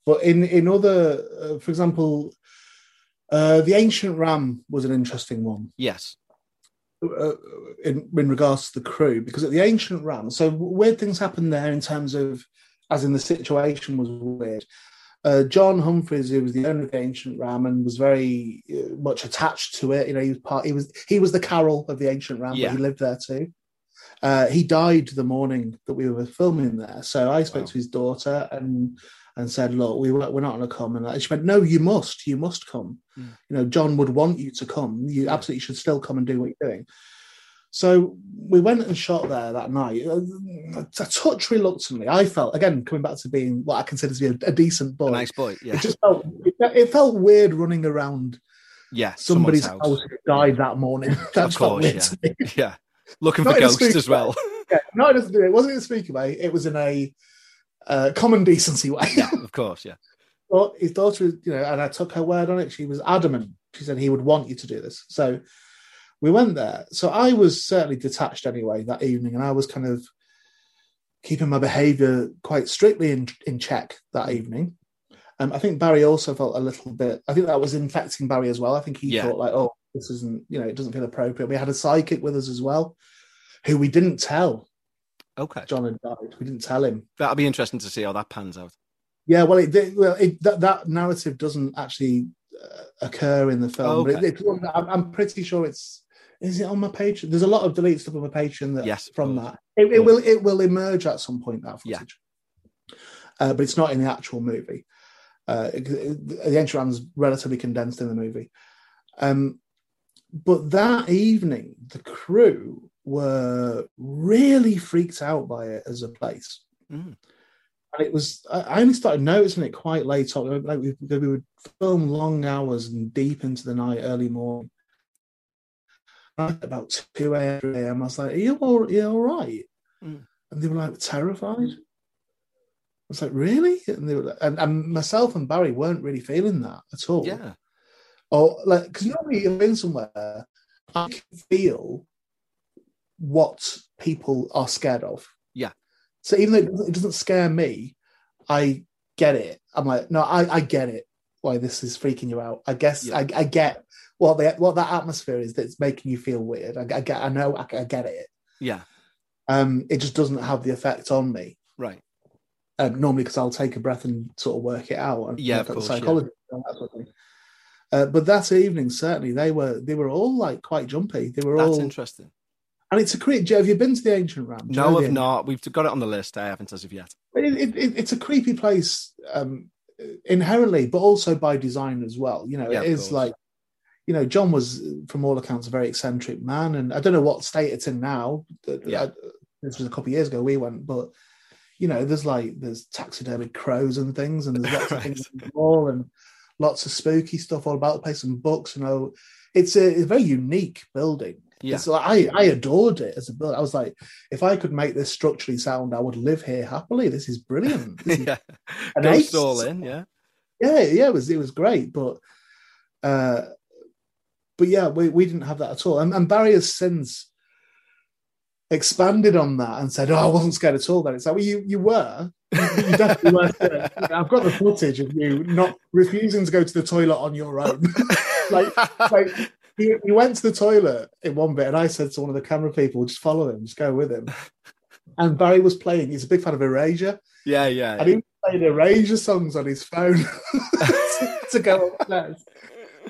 D: But in in other, uh, for example, uh, the ancient ram was an interesting one
H: Yes.
D: uh, in in regards to the crew because at the ancient ram, so weird things happened there in terms of, as in the situation was weird. Uh, John Humphries, who was the owner of the ancient ram and was very uh, much attached to it, you know, he was part. He was he was the Carol of the ancient ram,
H: Yeah.
D: but he lived there too. Uh, he died the morning that we were filming there, so I spoke
H: Wow.
D: to his daughter and and said, "Look, we we're not going to come." And she went, "No, you must, you must come.
H: Mm.
D: You know, John would want you to come. You absolutely should still come and do what you're doing." So we went and shot there that night. Uh, A touch reluctantly, I felt again coming back to being what I consider to be a, a decent boy.
H: A nice boy. Yeah.
D: It just felt it, it felt weird running around
H: yeah.
D: somebody's house died that morning. that
H: Of
D: felt weird
H: yeah.
D: to me.
H: Yeah. Looking
D: Not
H: for ghosts as well.
D: Yeah, no, it doesn't do it. It wasn't in a speaker way. It was in a uh, common decency way.
H: yeah. Of course. Yeah.
D: But his daughter, you know, and I took her word on it. She was adamant. She said he would want you to do this. So we went there. So I was certainly detached anyway that evening, and I was kind of keeping my behaviour quite strictly in in check that evening. Um, I think Barry also felt a little bit. I think that was infecting Barry as well. I think he
H: Yeah.
D: thought like, oh, this isn't, you know, it doesn't feel appropriate. We had a psychic with us as well, who we didn't tell
H: Okay.
D: John had died. We didn't tell him.
H: That'll be interesting to see how that pans out.
D: Yeah, well, it, did- well, it, that that narrative doesn't actually uh, occur in the film. But
H: Okay.
D: it, it, I'm, I'm pretty sure it's is it on my page. There's a lot of deleted stuff on my page that
H: Yes,
D: from that. It, it will it will emerge at some point that
H: Yeah.
D: footage, uh, but it's not in the actual movie. Uh, it- it- the ancient ram's relatively condensed in the movie. Um, but that evening, the crew were really freaked out by it as a place
H: Mm.
D: and it was I only started noticing it quite late on. Like we, we would film long hours and deep into the night, early morning. About two a.m. 3 a.m. I was like, "Are you all, are you all right?"
H: Mm.
D: And they were like terrified. I was like, "Really?" And they were, like- and, and myself and Barry weren't really feeling that at all.
H: Yeah.
D: Or like, because normally you've been somewhere, I can feel what people are scared of.
H: Yeah.
D: So even though it doesn't, it doesn't scare me, I get it. I'm like, no, I, I get it. Why this is freaking you out? I guess
H: Yeah.
D: I, I get what the what that atmosphere is that's making you feel weird. I, I get, I know, I, I get it.
H: Yeah.
D: Um, it just doesn't have the effect on me
H: Right.
D: um, normally because I'll take a breath and sort of work it out and
H: Yeah, of course, yeah.
D: psychology and that sort of thing. Uh, but that evening, certainly they were they were all like quite jumpy. They were
H: That's
D: all,
H: interesting.
D: And it's a creep. Joe, have you been to the ancient ram? Do you know
H: No, I've not. We've got it on the list. I haven't as of yet.
D: It, it, it, it's a creepy place um, inherently, but also by design as well. You know,
H: Yeah,
D: it is like, you know, John was, from all accounts, a very eccentric man, and I don't know what state it's in now.
H: Yeah.
D: This was a couple of years ago we went, but you know, there's like there's taxidermied crows and things, and there's lots of things on the wall, and lots of spooky stuff all about the place, and books. You know, it's a, it's a very unique building.
H: Yeah.
D: Like I, I adored it as a building. I was like, if I could make this structurally sound, I would live here happily. This is brilliant. This is
H: yeah.
D: an
H: Ghost
D: ace.
H: all in. Yeah.
D: Yeah, yeah, it was it was great, but uh, but yeah, we, we didn't have that at all. And, and Barry has since expanded on that and said, "Oh, I wasn't scared at all." Then it's like, well, you you were. You, you definitely were. scared. I've got the footage of you not refusing to go to the toilet on your own. like, like he, he went to the toilet in one bit, and I said to one of the camera people, "Just follow him, just go with him." And Barry was playing. He's a big fan of Erasure,
H: Yeah, yeah.
D: and he was playing Erasure songs on his phone to, to go upstairs.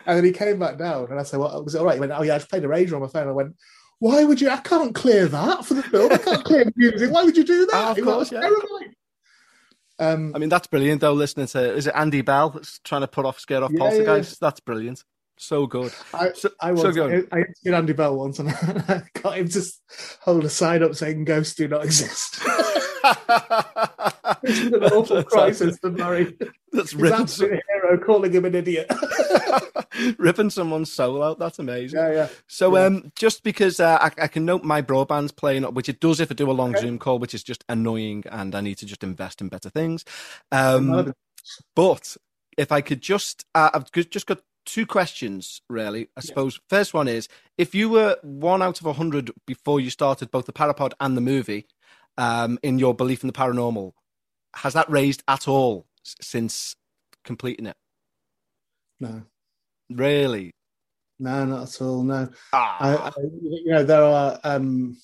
D: And then he came back down, and I said, "Well, was it all right?" He went, "Oh yeah, I just played Erasure on my phone." I went, "Why would you? I can't clear that for the film. I can't clear music. Why would you do that?"
H: Oh, of
D: went,
H: course, yeah.
D: "Terrifying." Um,
H: I mean, that's brilliant though. Listening to is it Andy Bell that's trying to put off scare off
D: Yeah,
H: poltergeist? That's brilliant. So good.
D: I,
H: So-
D: I,
H: so
D: once,
H: go.
D: I, I interviewed Andy Bell once, and I got him to hold a sign up saying "Ghosts do not exist." It's an awful
H: That's
D: crisis for Barry.
H: That's ripping,
D: absolute hero calling him an idiot.
H: ripping someone's soul out. That's amazing.
D: yeah, yeah.
H: So,
D: Yeah.
H: um, just because uh, I, I can note my broadband's playing up, which it does if I do a long
D: Okay.
H: Zoom call, which is just annoying, and I need to just invest in better things. Um, but if I could just, uh, I've just got two questions, really. I suppose first one is if you were one out of a hundred before you started both the Parapod and the movie, um, in your belief in the paranormal, has that raised at all s- since completing it?
D: No,
H: Really?
D: no, not at all. No.
H: Ah,
D: I, I, you know, there are um,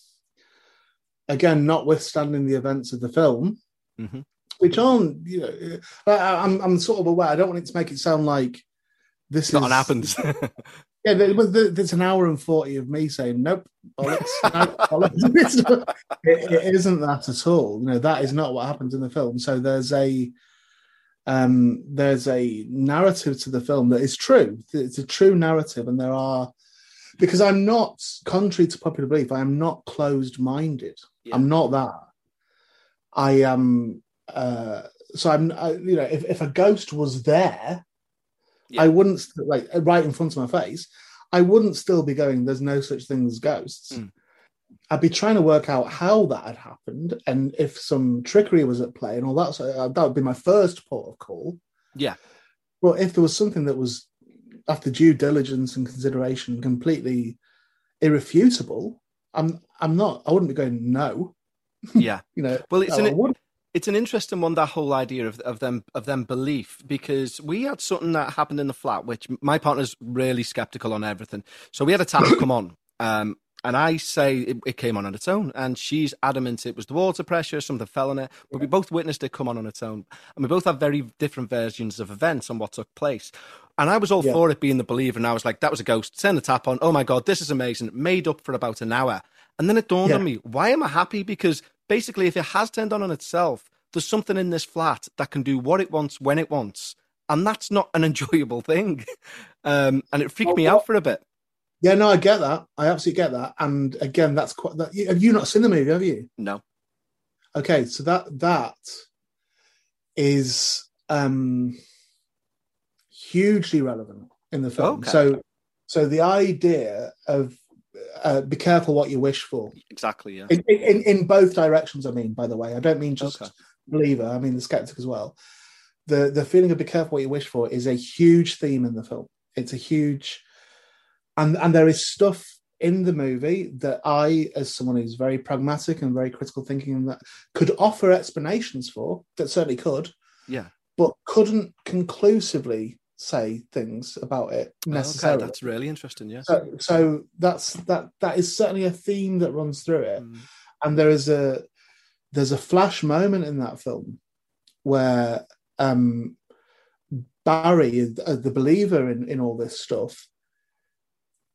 D: again, notwithstanding the events of the film,
H: Mhm.
D: which aren't, you know, I, I'm I'm sort of aware. I don't want it to make it sound like this is, not
H: happens.
D: Yeah, there's an hour and forty of me saying nope, bollocks, bollocks. It's not- it, it isn't that at all. You know, that is not what happens in the film. So there's a um there's a narrative to the film that is true. It's a true narrative, and there are because I'm not, contrary to popular belief, I am not closed-minded.
H: Yeah.
D: I'm not that. I am. Uh, so I'm. I, you know, if, if a ghost was there,
H: Yeah.
D: I wouldn't like right in front of my face. I wouldn't still be going. There's no such thing as ghosts.
H: Mm.
D: I'd be trying to work out how that had happened and if some trickery was at play and all that. So uh, that would be my first port of call.
H: yeah.
D: But if there was something that was, after due diligence and consideration, completely irrefutable, I'm I'm not. I wouldn't be going no.
H: Yeah.
D: You know.
H: Well, it's
D: no,
H: an
D: I wouldn't.
H: It's an interesting one that whole idea of, of them of them belief because we had something that happened in the flat which my partner's really skeptical on everything so we had a tap come on um and I say it, it came on on its own, and she's adamant it was the water pressure, something fell on it. But we both witnessed it come on on its own, and we both have very different versions of events and what took place. And I was all
D: Yeah.
H: for it being the believer, and I was like, "That was a ghost." Turn the tap on. Oh my god, this is amazing. Made up for about an hour, and then it dawned
D: Yeah.
H: on me: why am I happy? Because basically, if it has turned on on itself, there's something in this flat that can do what it wants when it wants, and that's not an enjoyable thing. Um, and it freaked
D: Well,
H: me out for a bit.
D: Yeah, no, I get that. I absolutely get that. And again, that's quite. That, have you not seen the movie? Have you?
H: No,
D: Okay, so that that is um hugely relevant in the film.
H: Okay.
D: So, so the idea of uh, be careful what you wish for
H: exactly. Yeah.
D: in, in in both directions. I mean, by the way, I don't mean just
H: Okay.
D: believer. I mean the skeptic as well. The the feeling of be careful what you wish for is a huge theme in the film. It's a huge, and and there is stuff in the movie that I, as someone who's very pragmatic and very critical thinking, and that could offer explanations for. That certainly could,
H: Yeah.
D: but couldn't conclusively say things about it
H: Okay,
D: necessarily.
H: that's really interesting. Yeah.
D: So, so that's that. That is certainly a theme that runs through it
H: Mm.
D: and there is a there's a flash moment in that film where um Barry, uh, the believer in in all this stuff,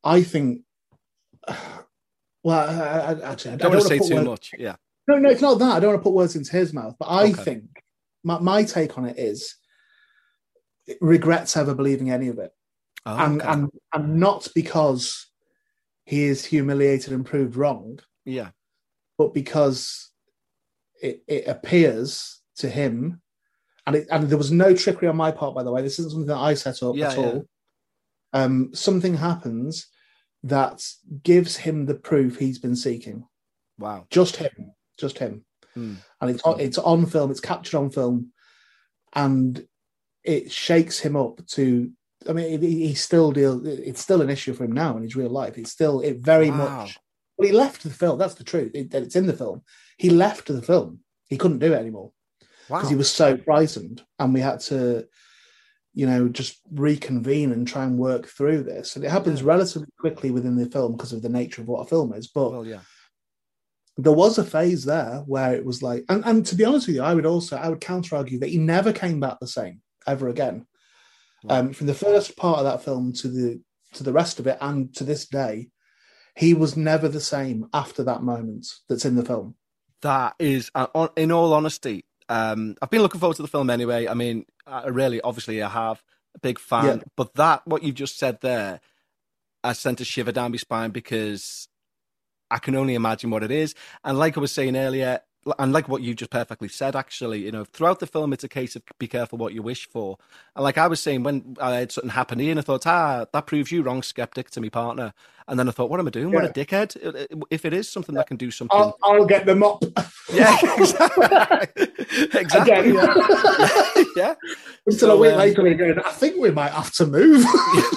D: I think. Well, I, I, actually, I
H: I
D: don't,
H: don't want to say too
D: words-
H: much. Yeah.
D: No, no, it's not that. I don't want to put words into his mouth, but I
H: Okay.
D: think my, my take on it is regrets ever believing any of it
H: Oh,
D: and,
H: okay.
D: and and not because he is humiliated and proved wrong,
H: yeah.
D: but because it, it appears to him, and it, and there was no trickery on my part, by the way. This isn't something that I set up
H: Yeah,
D: at
H: yeah.
D: all. Um, something happens that gives him the proof he's been seeking.
H: Wow.
D: Just him, just him,
H: Hmm.
D: and it's on, it's on film. It's captured on film, and it shakes him up to. I mean, he, still deal. It's still an issue for him now in his real life. It's still it very
H: Wow.
D: much. Well, he left the film. That's the truth. It, it's in the film. He left the film. He couldn't do it anymore
H: Wow.
D: because he was so frightened, and we had to, you know, just reconvene and try and work through this. And it happens relatively quickly within the film because of the nature of what a film is. But
H: well, yeah.
D: there was a phase there where it was like, and, and to be honest with you, I would also I would counter argue that he never came back the same ever again. Um, from the first part of that film to the to the rest of it, and to this day, he was never the same after that moment that's in the film.
H: That is, uh, in all honesty, um, I've been looking forward to the film anyway. I mean, I really, obviously, I have a big fan,
D: Yeah.
H: but that what you've just said there, has sent a shiver down my spine because I can only imagine what it is. And like I was saying earlier, and like what you just perfectly said, actually, you know, throughout the film, it's a case of be careful what you wish for. And like I was saying, when I had something happen to Ian, I thought, ah, that proves you wrong, skeptic, to me partner. And then I thought, what am I doing? What a dickhead! If it is something that can do something,
D: I'll, I'll get the mop.
H: yeah, exactly, exactly.
D: Again.
H: Yeah. yeah.
D: Until
H: So,
D: a week
H: um,
D: later, we're. I think we might have to move.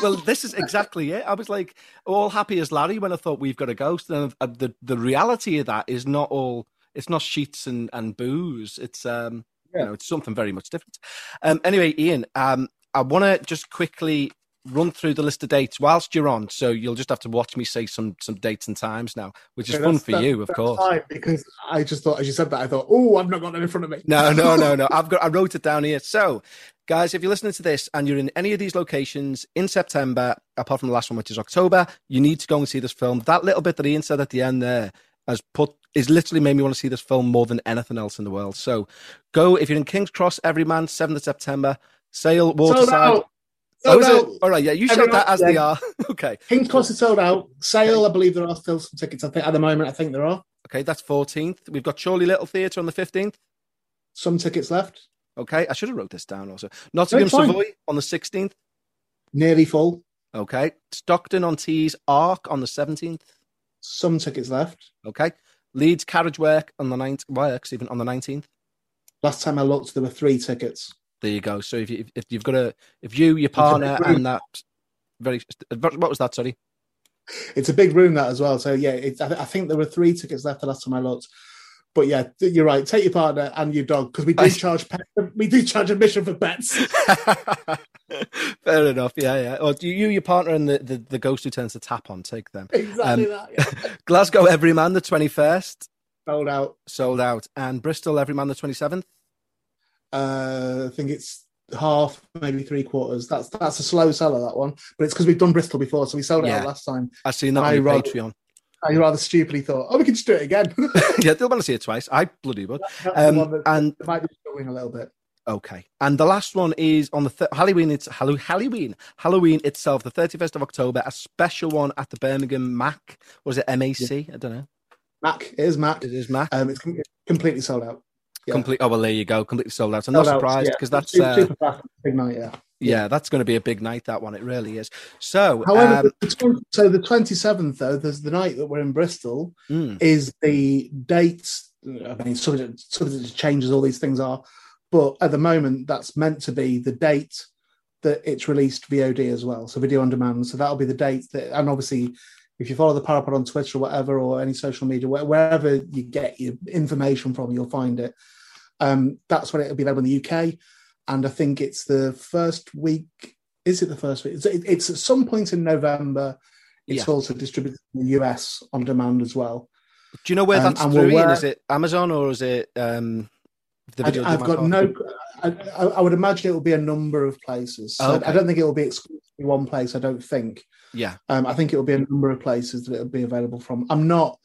H: well, this is exactly it. I was like all happy as Larry when I thought we've got a ghost, and uh, the the reality of that is not all. It's not sheets and, and booze. It's um, you know, it's something very much different. Um, anyway, Ian, um, I want to just quickly run through the list of dates whilst you're on. So you'll just have to watch me say some some dates and times now, which is
D: Okay,
H: fun for
D: that-
H: you, of
D: that's
H: course.
D: fine, because I just thought, as you said that, I thought, oh, I've not got that in front of me.
H: No, no, no, no. I've got. I wrote it down here. So, guys, if you're listening to this and you're in any of these locations in September, apart from the last one, which is October, you need to go and see this film. That little bit that Ian said at the end there has put is literally made me want to see this film more than anything else in the world. So, go if you're in King's Cross, every man, seventh of September, Sale,
D: Sold
H: Waterside.
D: out.
H: Oh,
D: Sold
H: is it?
D: out.
H: All right, yeah, you
D: Everyone
H: that as they are. okay,
D: King's Cross is sold out. Sale, I believe there are still some tickets. I think at the moment, I think there are
H: okay, that's 14th. We've got Chorley Little Theatre on the 15th.
D: some tickets left.
H: Okay, I should have wrote this down also. Nottingham
D: fine.
H: Savoy on the 16th.
D: Nearly full.
H: Okay. Stockton on Tees Arc on the 17th.
D: Some tickets left.
H: Okay. Leeds Carriage Work on the 9th. Works even on the 19th.
D: Last time I looked, there were three tickets.
H: There you go. So if, you, if you've got a, if you, your partner, and that very, what was that? Sorry.
D: It's a big room that as well. So yeah, it's, I, th- I think there were three tickets left the last time I looked. But yeah, you're right. Take your partner and your dog because we do
H: I-
D: charge pet, we do charge admission for pets.
H: Fair enough. Yeah, yeah. Or do you, your partner, and the, the, the ghost who turns the tap on, take them.
D: exactly
H: Um,
D: that. Yeah.
H: Glasgow Everyman, the 21st,
D: Sold out.
H: sold out. And Bristol Everyman, the 27th.
D: Uh, I think it's half, maybe three quarters. That's that's a slow seller that one, but it's because we've done Bristol before, so we sold it
H: Yeah.
D: out last time.
H: I've seen that
D: I
H: on Patreon.
D: I rather stupidly thought, oh, we can just do it again.
H: yeah, they'll want to see it twice. I bloody would. Um, and
D: might be struggling a little bit.
H: Okay, and the last one is on the th- Halloween. It's Hallow- Halloween. Halloween itself, the thirty first of October. A special one at the Birmingham Mac. Was it MAC? I don't know.
D: Mac it is Mac.
H: It is Mac.
D: Um, it's com- completely sold out. yeah.
H: Complete. Oh well, there you go. Completely sold out. I'm not
D: Sold out,
H: surprised
D: yeah.
H: because that's
D: super,
H: uh,
D: super fast, big night. Yeah.
H: Yeah, that's going to be a big night. That one, it really is. So,
D: However,
H: um,
D: the, so the twenty seventh though, there's the night that we're in Bristol
H: mm,
D: is the date. I mean, subject subject to changes. All these things are, but at the moment, that's meant to be the date that it's released VOD as well. So video on demand. So that'll be the date that, and obviously. If you follow the Parapod on Twitter or whatever, or any social media, where- wherever you get your information from, you'll find it. Um, that's when it'll be there in the UK, and I think it's the first week. Is it the first week? It's, it- it's at some point in November. It's
H: Yeah.
D: also distributed in the US on demand as well.
H: do you know where
D: um,
H: that's
D: and
H: through?
D: we're
H: Ian? Is it Amazon or is it um, the
D: I,
H: video?
D: I've got no. I, I I would imagine it will be a number of places. So
H: Oh, okay.
D: I don't think it will be exclusively one place. I don't think.
H: Yeah,
D: Um, I think it will be a number of places that it'll be available from. I'm not.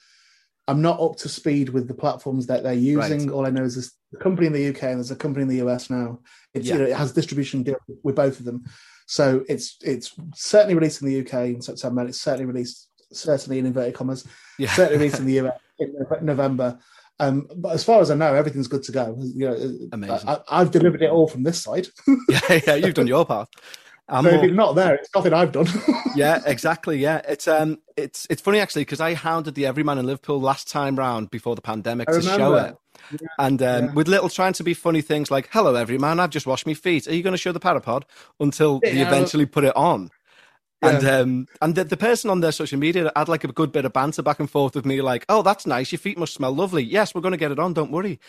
D: I'm not up to speed with the platforms that they're using.
H: Right.
D: All I know is there's a company in the UK and there's a company in the US now. It's
H: Yeah.
D: you know it has distribution deal with both of them. So it's it's certainly released in the UK in September. and It's certainly released certainly in inverted commas
H: yeah.
D: certainly released in the US in November. Um, but as far as I know, everything's good to go. You know,
H: Amazing.
D: I, I've delivered it all from this side.
H: yeah, yeah. You've done your part. I'm
D: so if it's not there, it's nothing I've done.
H: yeah, exactly. Yeah, it's um, it's it's funny actually because I hounded the Everyman in Liverpool last time round before the pandemic
D: I
H: to show
D: remember.
H: it, and um,
D: yeah.
H: with little trying to be funny things like "Hello, everyman, I've just washed my feet. Are you going to show the parapod?" Until they eventually put it on. And um, and the, the person on their social media had like a good bit of banter back and forth with me, like, "Oh, that's nice. Your feet must smell lovely. Yes, we're going to get it on. Don't worry."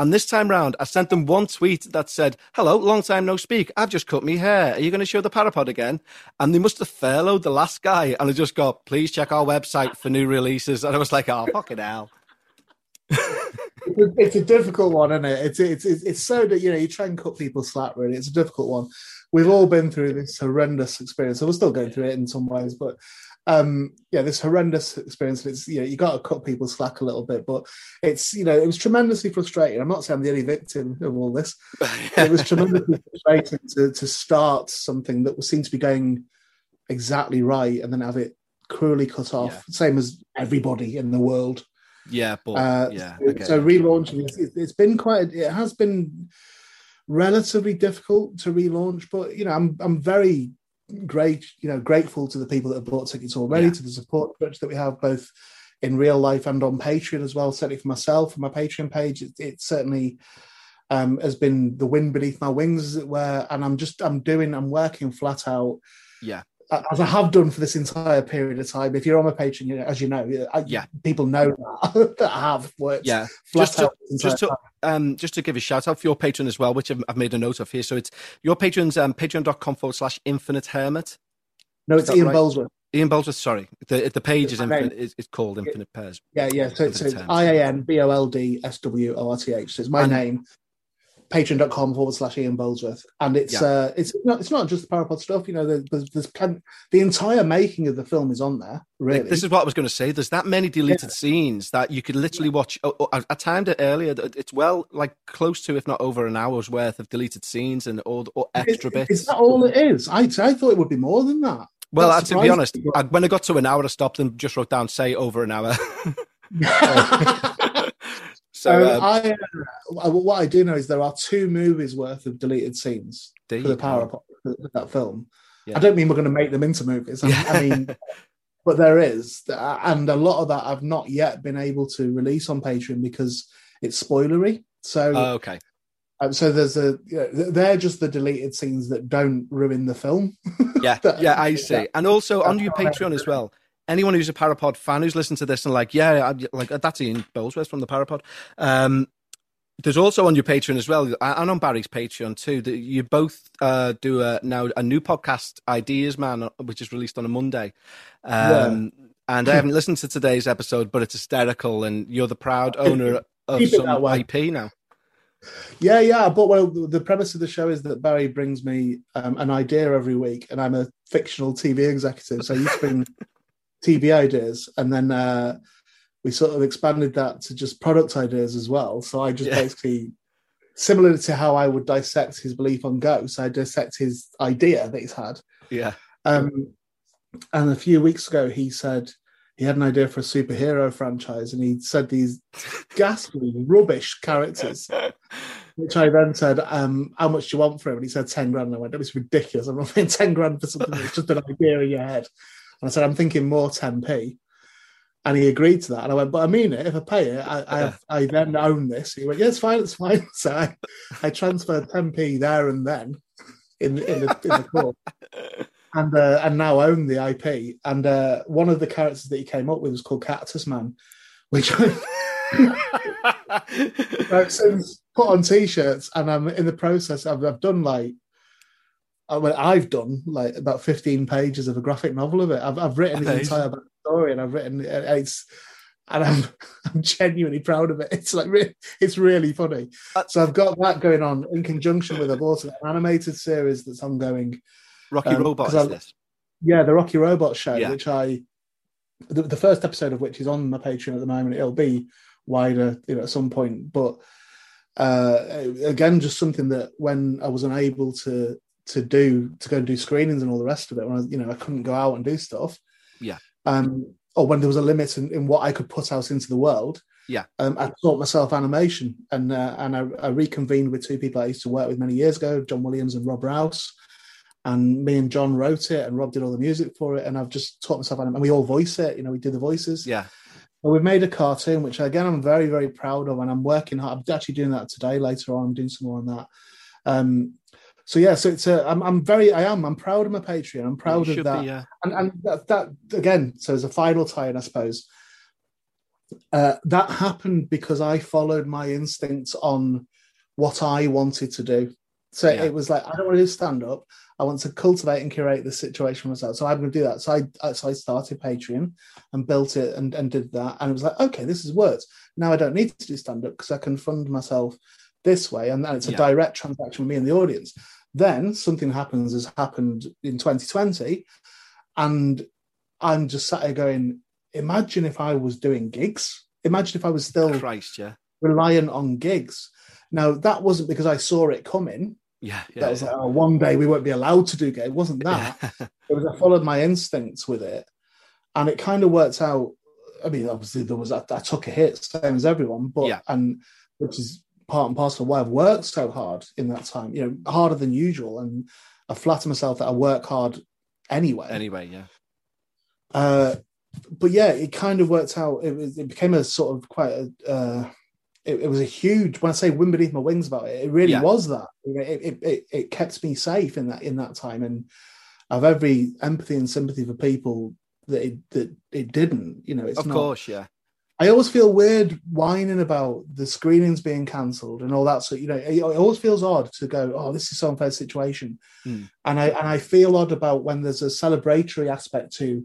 H: And this time round, I sent them one tweet that said, "Hello, long time no speak. I've just cut me hair. Are you going to show the parapod again?" And they must have furloughed the last guy, and I just got, "Please check our website for new releases." And I was like, "Oh, fucking hell."
D: It's a- difficult one, isn't it? It's, it's it's it's so that you know you try and cut people slack. Really, it's a difficult one. We've all been through this horrendous experience. So we're still going through it in some ways, but um, yeah, this horrendous experience. It's you know you got to cut people slack a little bit, but it's you know it was tremendously frustrating. I'm not saying I'm the only victim of all this. it was tremendously frustrating to to start something that seemed to be going exactly right and then have it cruelly cut off. Same as everybody in the world.
H: Yeah, but
D: Uh,
H: yeah,
D: so,
H: okay.
D: so relaunching it's it's been quite it has been relatively difficult to relaunch but you know i'm i'm very great you know grateful to the people that have bought tickets already
H: Yeah.
D: to the support that we have both in real life and on patreon as well certainly for myself and my patreon page. It, it certainly um has been the wind beneath my wings as it were. And i'm just i'm doing i'm working flat out
H: yeah,
D: as I have done for this entire period of time. If you're on my Patreon, you know, as you know, I,
H: Yeah.
D: people know that, that I have worked
H: yeah. Just to, just to um just to give a shout out for your patron as well, which I've, I've made a note of here. So it's your patrons um patreon.com forward slash infinite hermit.
D: No, it's Ian
H: right?
D: Boldsworth.
H: Ian Boldsworth, sorry. The the page is infinite is, is called Infinite Pairs.
D: Yeah, yeah. So, so it's. I A N B O L D S W O R T H. So it's my
H: And-
D: name. Patreon.com forward slash Ian Boldsworth. And it's
H: Yeah.
D: uh it's not it's not just the Parapod stuff, you know, there's there's plenty the entire making of the film is on there, really.
H: Like, this is what I was going to say. There's that many deleted scenes that you could literally watch. Oh, oh, I, I timed it earlier. that It's well, like close to, if not over an hour's worth of deleted scenes and all or extra bits.
D: Is that all it is? I I thought it would be more than that.
H: well, to be honest. I, when I got to an hour, I stopped and just wrote down "say over an hour." so
D: Um,
H: uh,
D: I, uh, what I do know is there are two movies worth of deleted scenes for the. Power for that film.
H: Yeah.
D: I don't mean we're going to make them into movies. I, I mean, but there is, and a lot of that I've not yet been able to release on Patreon because it's spoilery. So,
H: oh, okay,
D: um, so there's a you know, they're just the deleted scenes that don't ruin the film.
H: yeah, yeah, I see. And also on your Patreon as well. Anyone who's a Parapod fan who's listened to this and like, yeah, I, like that's Ian Boldsworth from the Parapod. Um, there's also on your Patreon as well, and on Barry's Patreon too. That you both uh, do a, now a new podcast, Ideas Man, which is released on a Monday. Um, And I haven't listened to today's episode, but it's hysterical, and you're the proud owner of some. IP now.
D: Yeah, yeah. But well, the premise of the show is that Barry brings me um, an idea every week, and I'm a fictional TV executive. So to bring TV ideas, and then uh, we sort of expanded that to just product ideas as well. So I just
H: Yeah.
D: basically, similar to how I would dissect his belief on ghosts, I dissect his idea that he's had.
H: Yeah,
D: Um, and a few weeks ago, he said he had an idea for a superhero franchise, and he said these ghastly, rubbish characters. Which I then said, um, "How much do you want for him?" And he said ten grand. And I went, "That is ridiculous. I'm not paying ten grand for something that's just an idea in your head." And I said, "I'm thinking more ten p." And he agreed to that. And I went, "But I mean it. If I pay it, I I, I then own this." He went, "Yeah, it's fine. It's fine." So I, I transferred ten p there and then in in the, in the court. And uh, and now own the IP. And uh, one of the characters that he came up with was called Cactus Man, which I've since put on t-shirts, and I'm in the process. I've, I've done like, Mean, I've done like about 15 pages of a graphic novel of it. I've, I've written the entire story, and I've written and it's, and I'm I'm genuinely proud of it. It's like re- it's really funny.
H: Uh,
D: so I've got that going on in conjunction with I've also an animated series that's ongoing.
H: Rocky
D: Um,
H: Robot
D: I-
H: this.
D: Yeah, the Rocky Robot show,
H: Yeah.
D: which I the, the first episode of which is on my Patreon at the moment. It'll be wider, you know, at some point. But uh, again, just something that when I was unable to to do to go and do screenings and all the rest of it, when I, you know, I couldn't go out and do stuff.
H: Yeah.
D: Um, or when there was a limit in, in what I could put out into the world.
H: Yeah.
D: Um, I taught myself animation, and uh, and I, I reconvened with two people I used to work with many years ago, John Williams and Rob Rouse and me and John wrote it, and Rob did all the music for it, and I've just taught myself, anim- and we all voice it. You know, we do the voices.
H: Yeah,
D: But we've made a cartoon, which again I'm very very proud of, and I'm working hard. I'm actually doing that today. Later on, I'm doing some more on that. Um, so yeah, so it's a, I'm, I'm very, I am, I'm proud of my Patreon. I'm proud
H: You
D: of that,
H: be, yeah.
D: and and that, that again. So as a final tie-in, I suppose uh, that happened because I followed my instincts on what I wanted to do. So
H: Yeah.
D: it was like I don't want to do stand up. I want to cultivate and curate the situation myself. So I'm going to do that. So I I- so I started Patreon and built it and, and did that. And it was like, okay, this has worked. Now I don't need to do stand up because I can fund myself this way. And, and it's a
H: Yeah.
D: direct transaction with me and the audience. Then something happens has happened in 2020. And I'm just sat here going, imagine if I was doing gigs. Imagine if I was still
H: Christ, yeah.
D: reliant on gigs. Now that wasn't because I saw it coming.
H: Yeah, yeah.
D: that was
H: yeah.
D: like, oh, one day we won't be allowed to do gigs. It wasn't that. it was I followed my instincts with it, and it kind of worked out. I mean, obviously there was I, I took a hit, same as everyone, but
H: Yeah.
D: and which is part and parcel of why I've worked so hard in that time. You know, harder than usual, and I flatter myself that I work hard anyway.
H: Anyway, yeah.
D: Uh, but yeah, it kind of worked out. It was it became a sort of quite a. Uh, it, it was a huge. When I say wind beneath my wings about it, it really
H: Yeah.
D: was that. It, it, it it kept me safe in that in that time, and I've every empathy and sympathy for people that it that it didn't. You know, it's
H: Of
D: not.
H: course, yeah.
D: I always feel weird whining about the screenings being cancelled and all that. So you know, it, it always feels odd to go, "Oh, this is so unfair situation,"
H: Hmm.
D: and I and I feel odd about when there's a celebratory aspect to,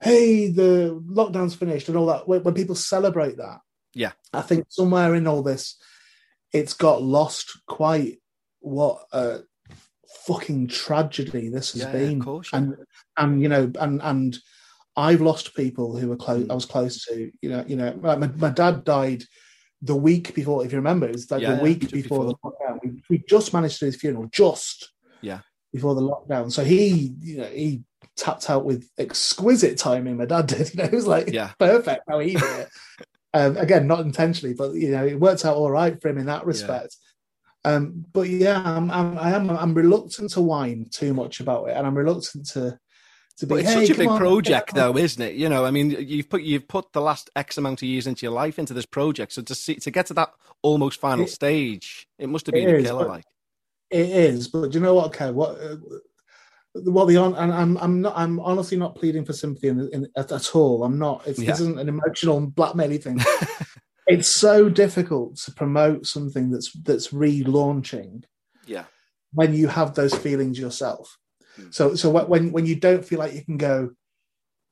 D: "Hey, the lockdown's finished" and all that. When, when people celebrate that,
H: Yeah.
D: I think somewhere in all this, it's got lost quite what a fucking tragedy this has
H: Yeah,
D: been,
H: of course, yeah.
D: and and you know, and and I've lost people who were close.
H: Mm.
D: I was close to. You know, you know, like my, my dad died the week before. If you remember, it was like
H: Yeah,
D: the week
H: just
D: before, the lockdown. We, we just managed to do his funeral just
H: Yeah.
D: before the lockdown. So he, you know, he tapped out with exquisite timing. My dad did. You know, it was like
H: Yeah.
D: perfect how he did it. um, again, not intentionally, but you know, it worked out all right for him in that respect. Um, but yeah, I'm, I'm, I am, I'm reluctant to whine too much about it, and I'm reluctant to, to be.
H: But it's
D: "Hey,
H: such a big
D: on,
H: project, though, isn't it? You know, I mean, you've put you've put the last X amount of years into your life into this project, so to see to get to that almost final
D: It-
H: stage, it must have
D: it
H: been a
D: is,
H: killer. Like,
D: It is, but do you know what? Okay, what uh, what the on and I'm I'm not I'm honestly not pleading for sympathy in, in, at, at all. I'm not. It's,
H: Yeah.
D: Isn't an emotional blackmailing thing. it's so difficult to promote something that's that's relaunching
H: yeah,
D: when you have those feelings yourself.
H: Hmm.
D: So so when when you don't feel like you can go,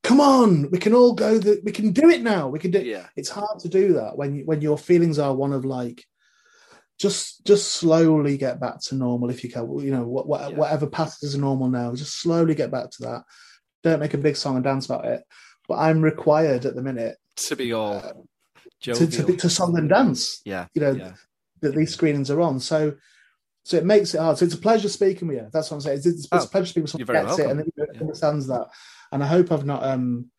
D: come on, we can all go. The, we can do it now. We can do.
H: yeah,
D: It's hard to do that when you, when your feelings are one of like, just just slowly get back to normal if you can. You know what, what
H: Yeah.
D: whatever passes as normal now, just slowly get back to that. Don't make a big song and dance about it. But I'm required at the minute
H: to be all
D: uh, to, to, be- to song and dance
H: yeah,
D: you know,
H: yeah,
D: that these screenings are on. So so it makes it hard. So it's a pleasure speaking with you. That's what I'm saying. It's, it's,
H: Oh,
D: a pleasure speaking with someone who gets it and
H: welcome. Yeah.
D: understands that. And I hope I've not um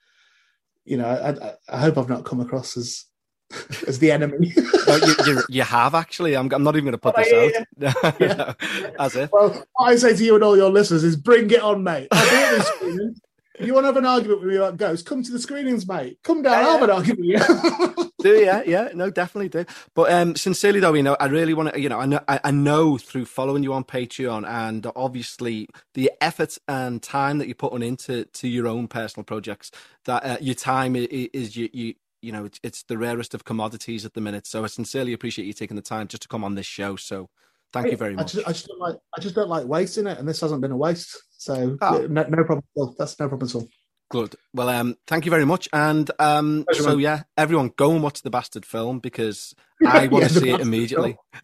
D: you know, I, I, I hope I've not come across as as the enemy.
H: No, you, you, you have actually. I'm, I'm not even going to put
D: Oh,
H: this
D: yeah,
H: out.
D: Yeah.
H: No, As if.
D: Well, what I say to you and all your listeners is bring it on, mate. I'll be at these screenings. If you want to have an argument with me about ghosts, come to the screenings, mate. Come down,
H: Yeah,
D: I'll have an argument with you.
H: do yeah yeah no definitely do. But um sincerely though you know i really want to you know I know I, I know through following you on patreon and obviously the effort and time that you're putting into to your own personal projects that uh, your time is, is you you you know it's, it's the rarest of commodities at the minute. So i sincerely appreciate you taking the time just to come on this show. So thank you very
D: I
H: much
D: just, I just don't like I just don't like wasting it, and this hasn't been a waste. So
H: Oh.
D: no, no problem. at all. That's no problem at all.
H: Good. Well, um, thank you very much. And um,
D: Pleasure,
H: so
D: man.
H: yeah, everyone go and watch the bastard film because I want
D: Yeah,
H: to see it immediately.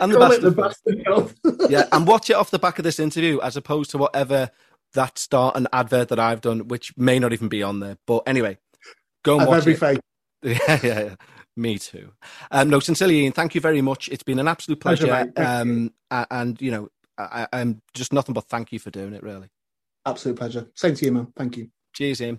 H: And the bastard,
D: the
H: film.
D: bastard film.
H: yeah, and watch it off the back of this interview as opposed to whatever that start and advert that I've done, which may not even be on there. But anyway, go and
D: Have
H: watch
D: every
H: it.
D: faith.
H: Yeah, yeah, yeah. Me too. Um, no, sincerely, Ian, thank you very much. It's been an absolute
D: Pleasure,
H: pleasure. um, a- and you know, I, I'm just nothing but thank you for doing it. Really.
D: Absolute pleasure. Same to you, man. Thank you.
H: Cheers, Ian.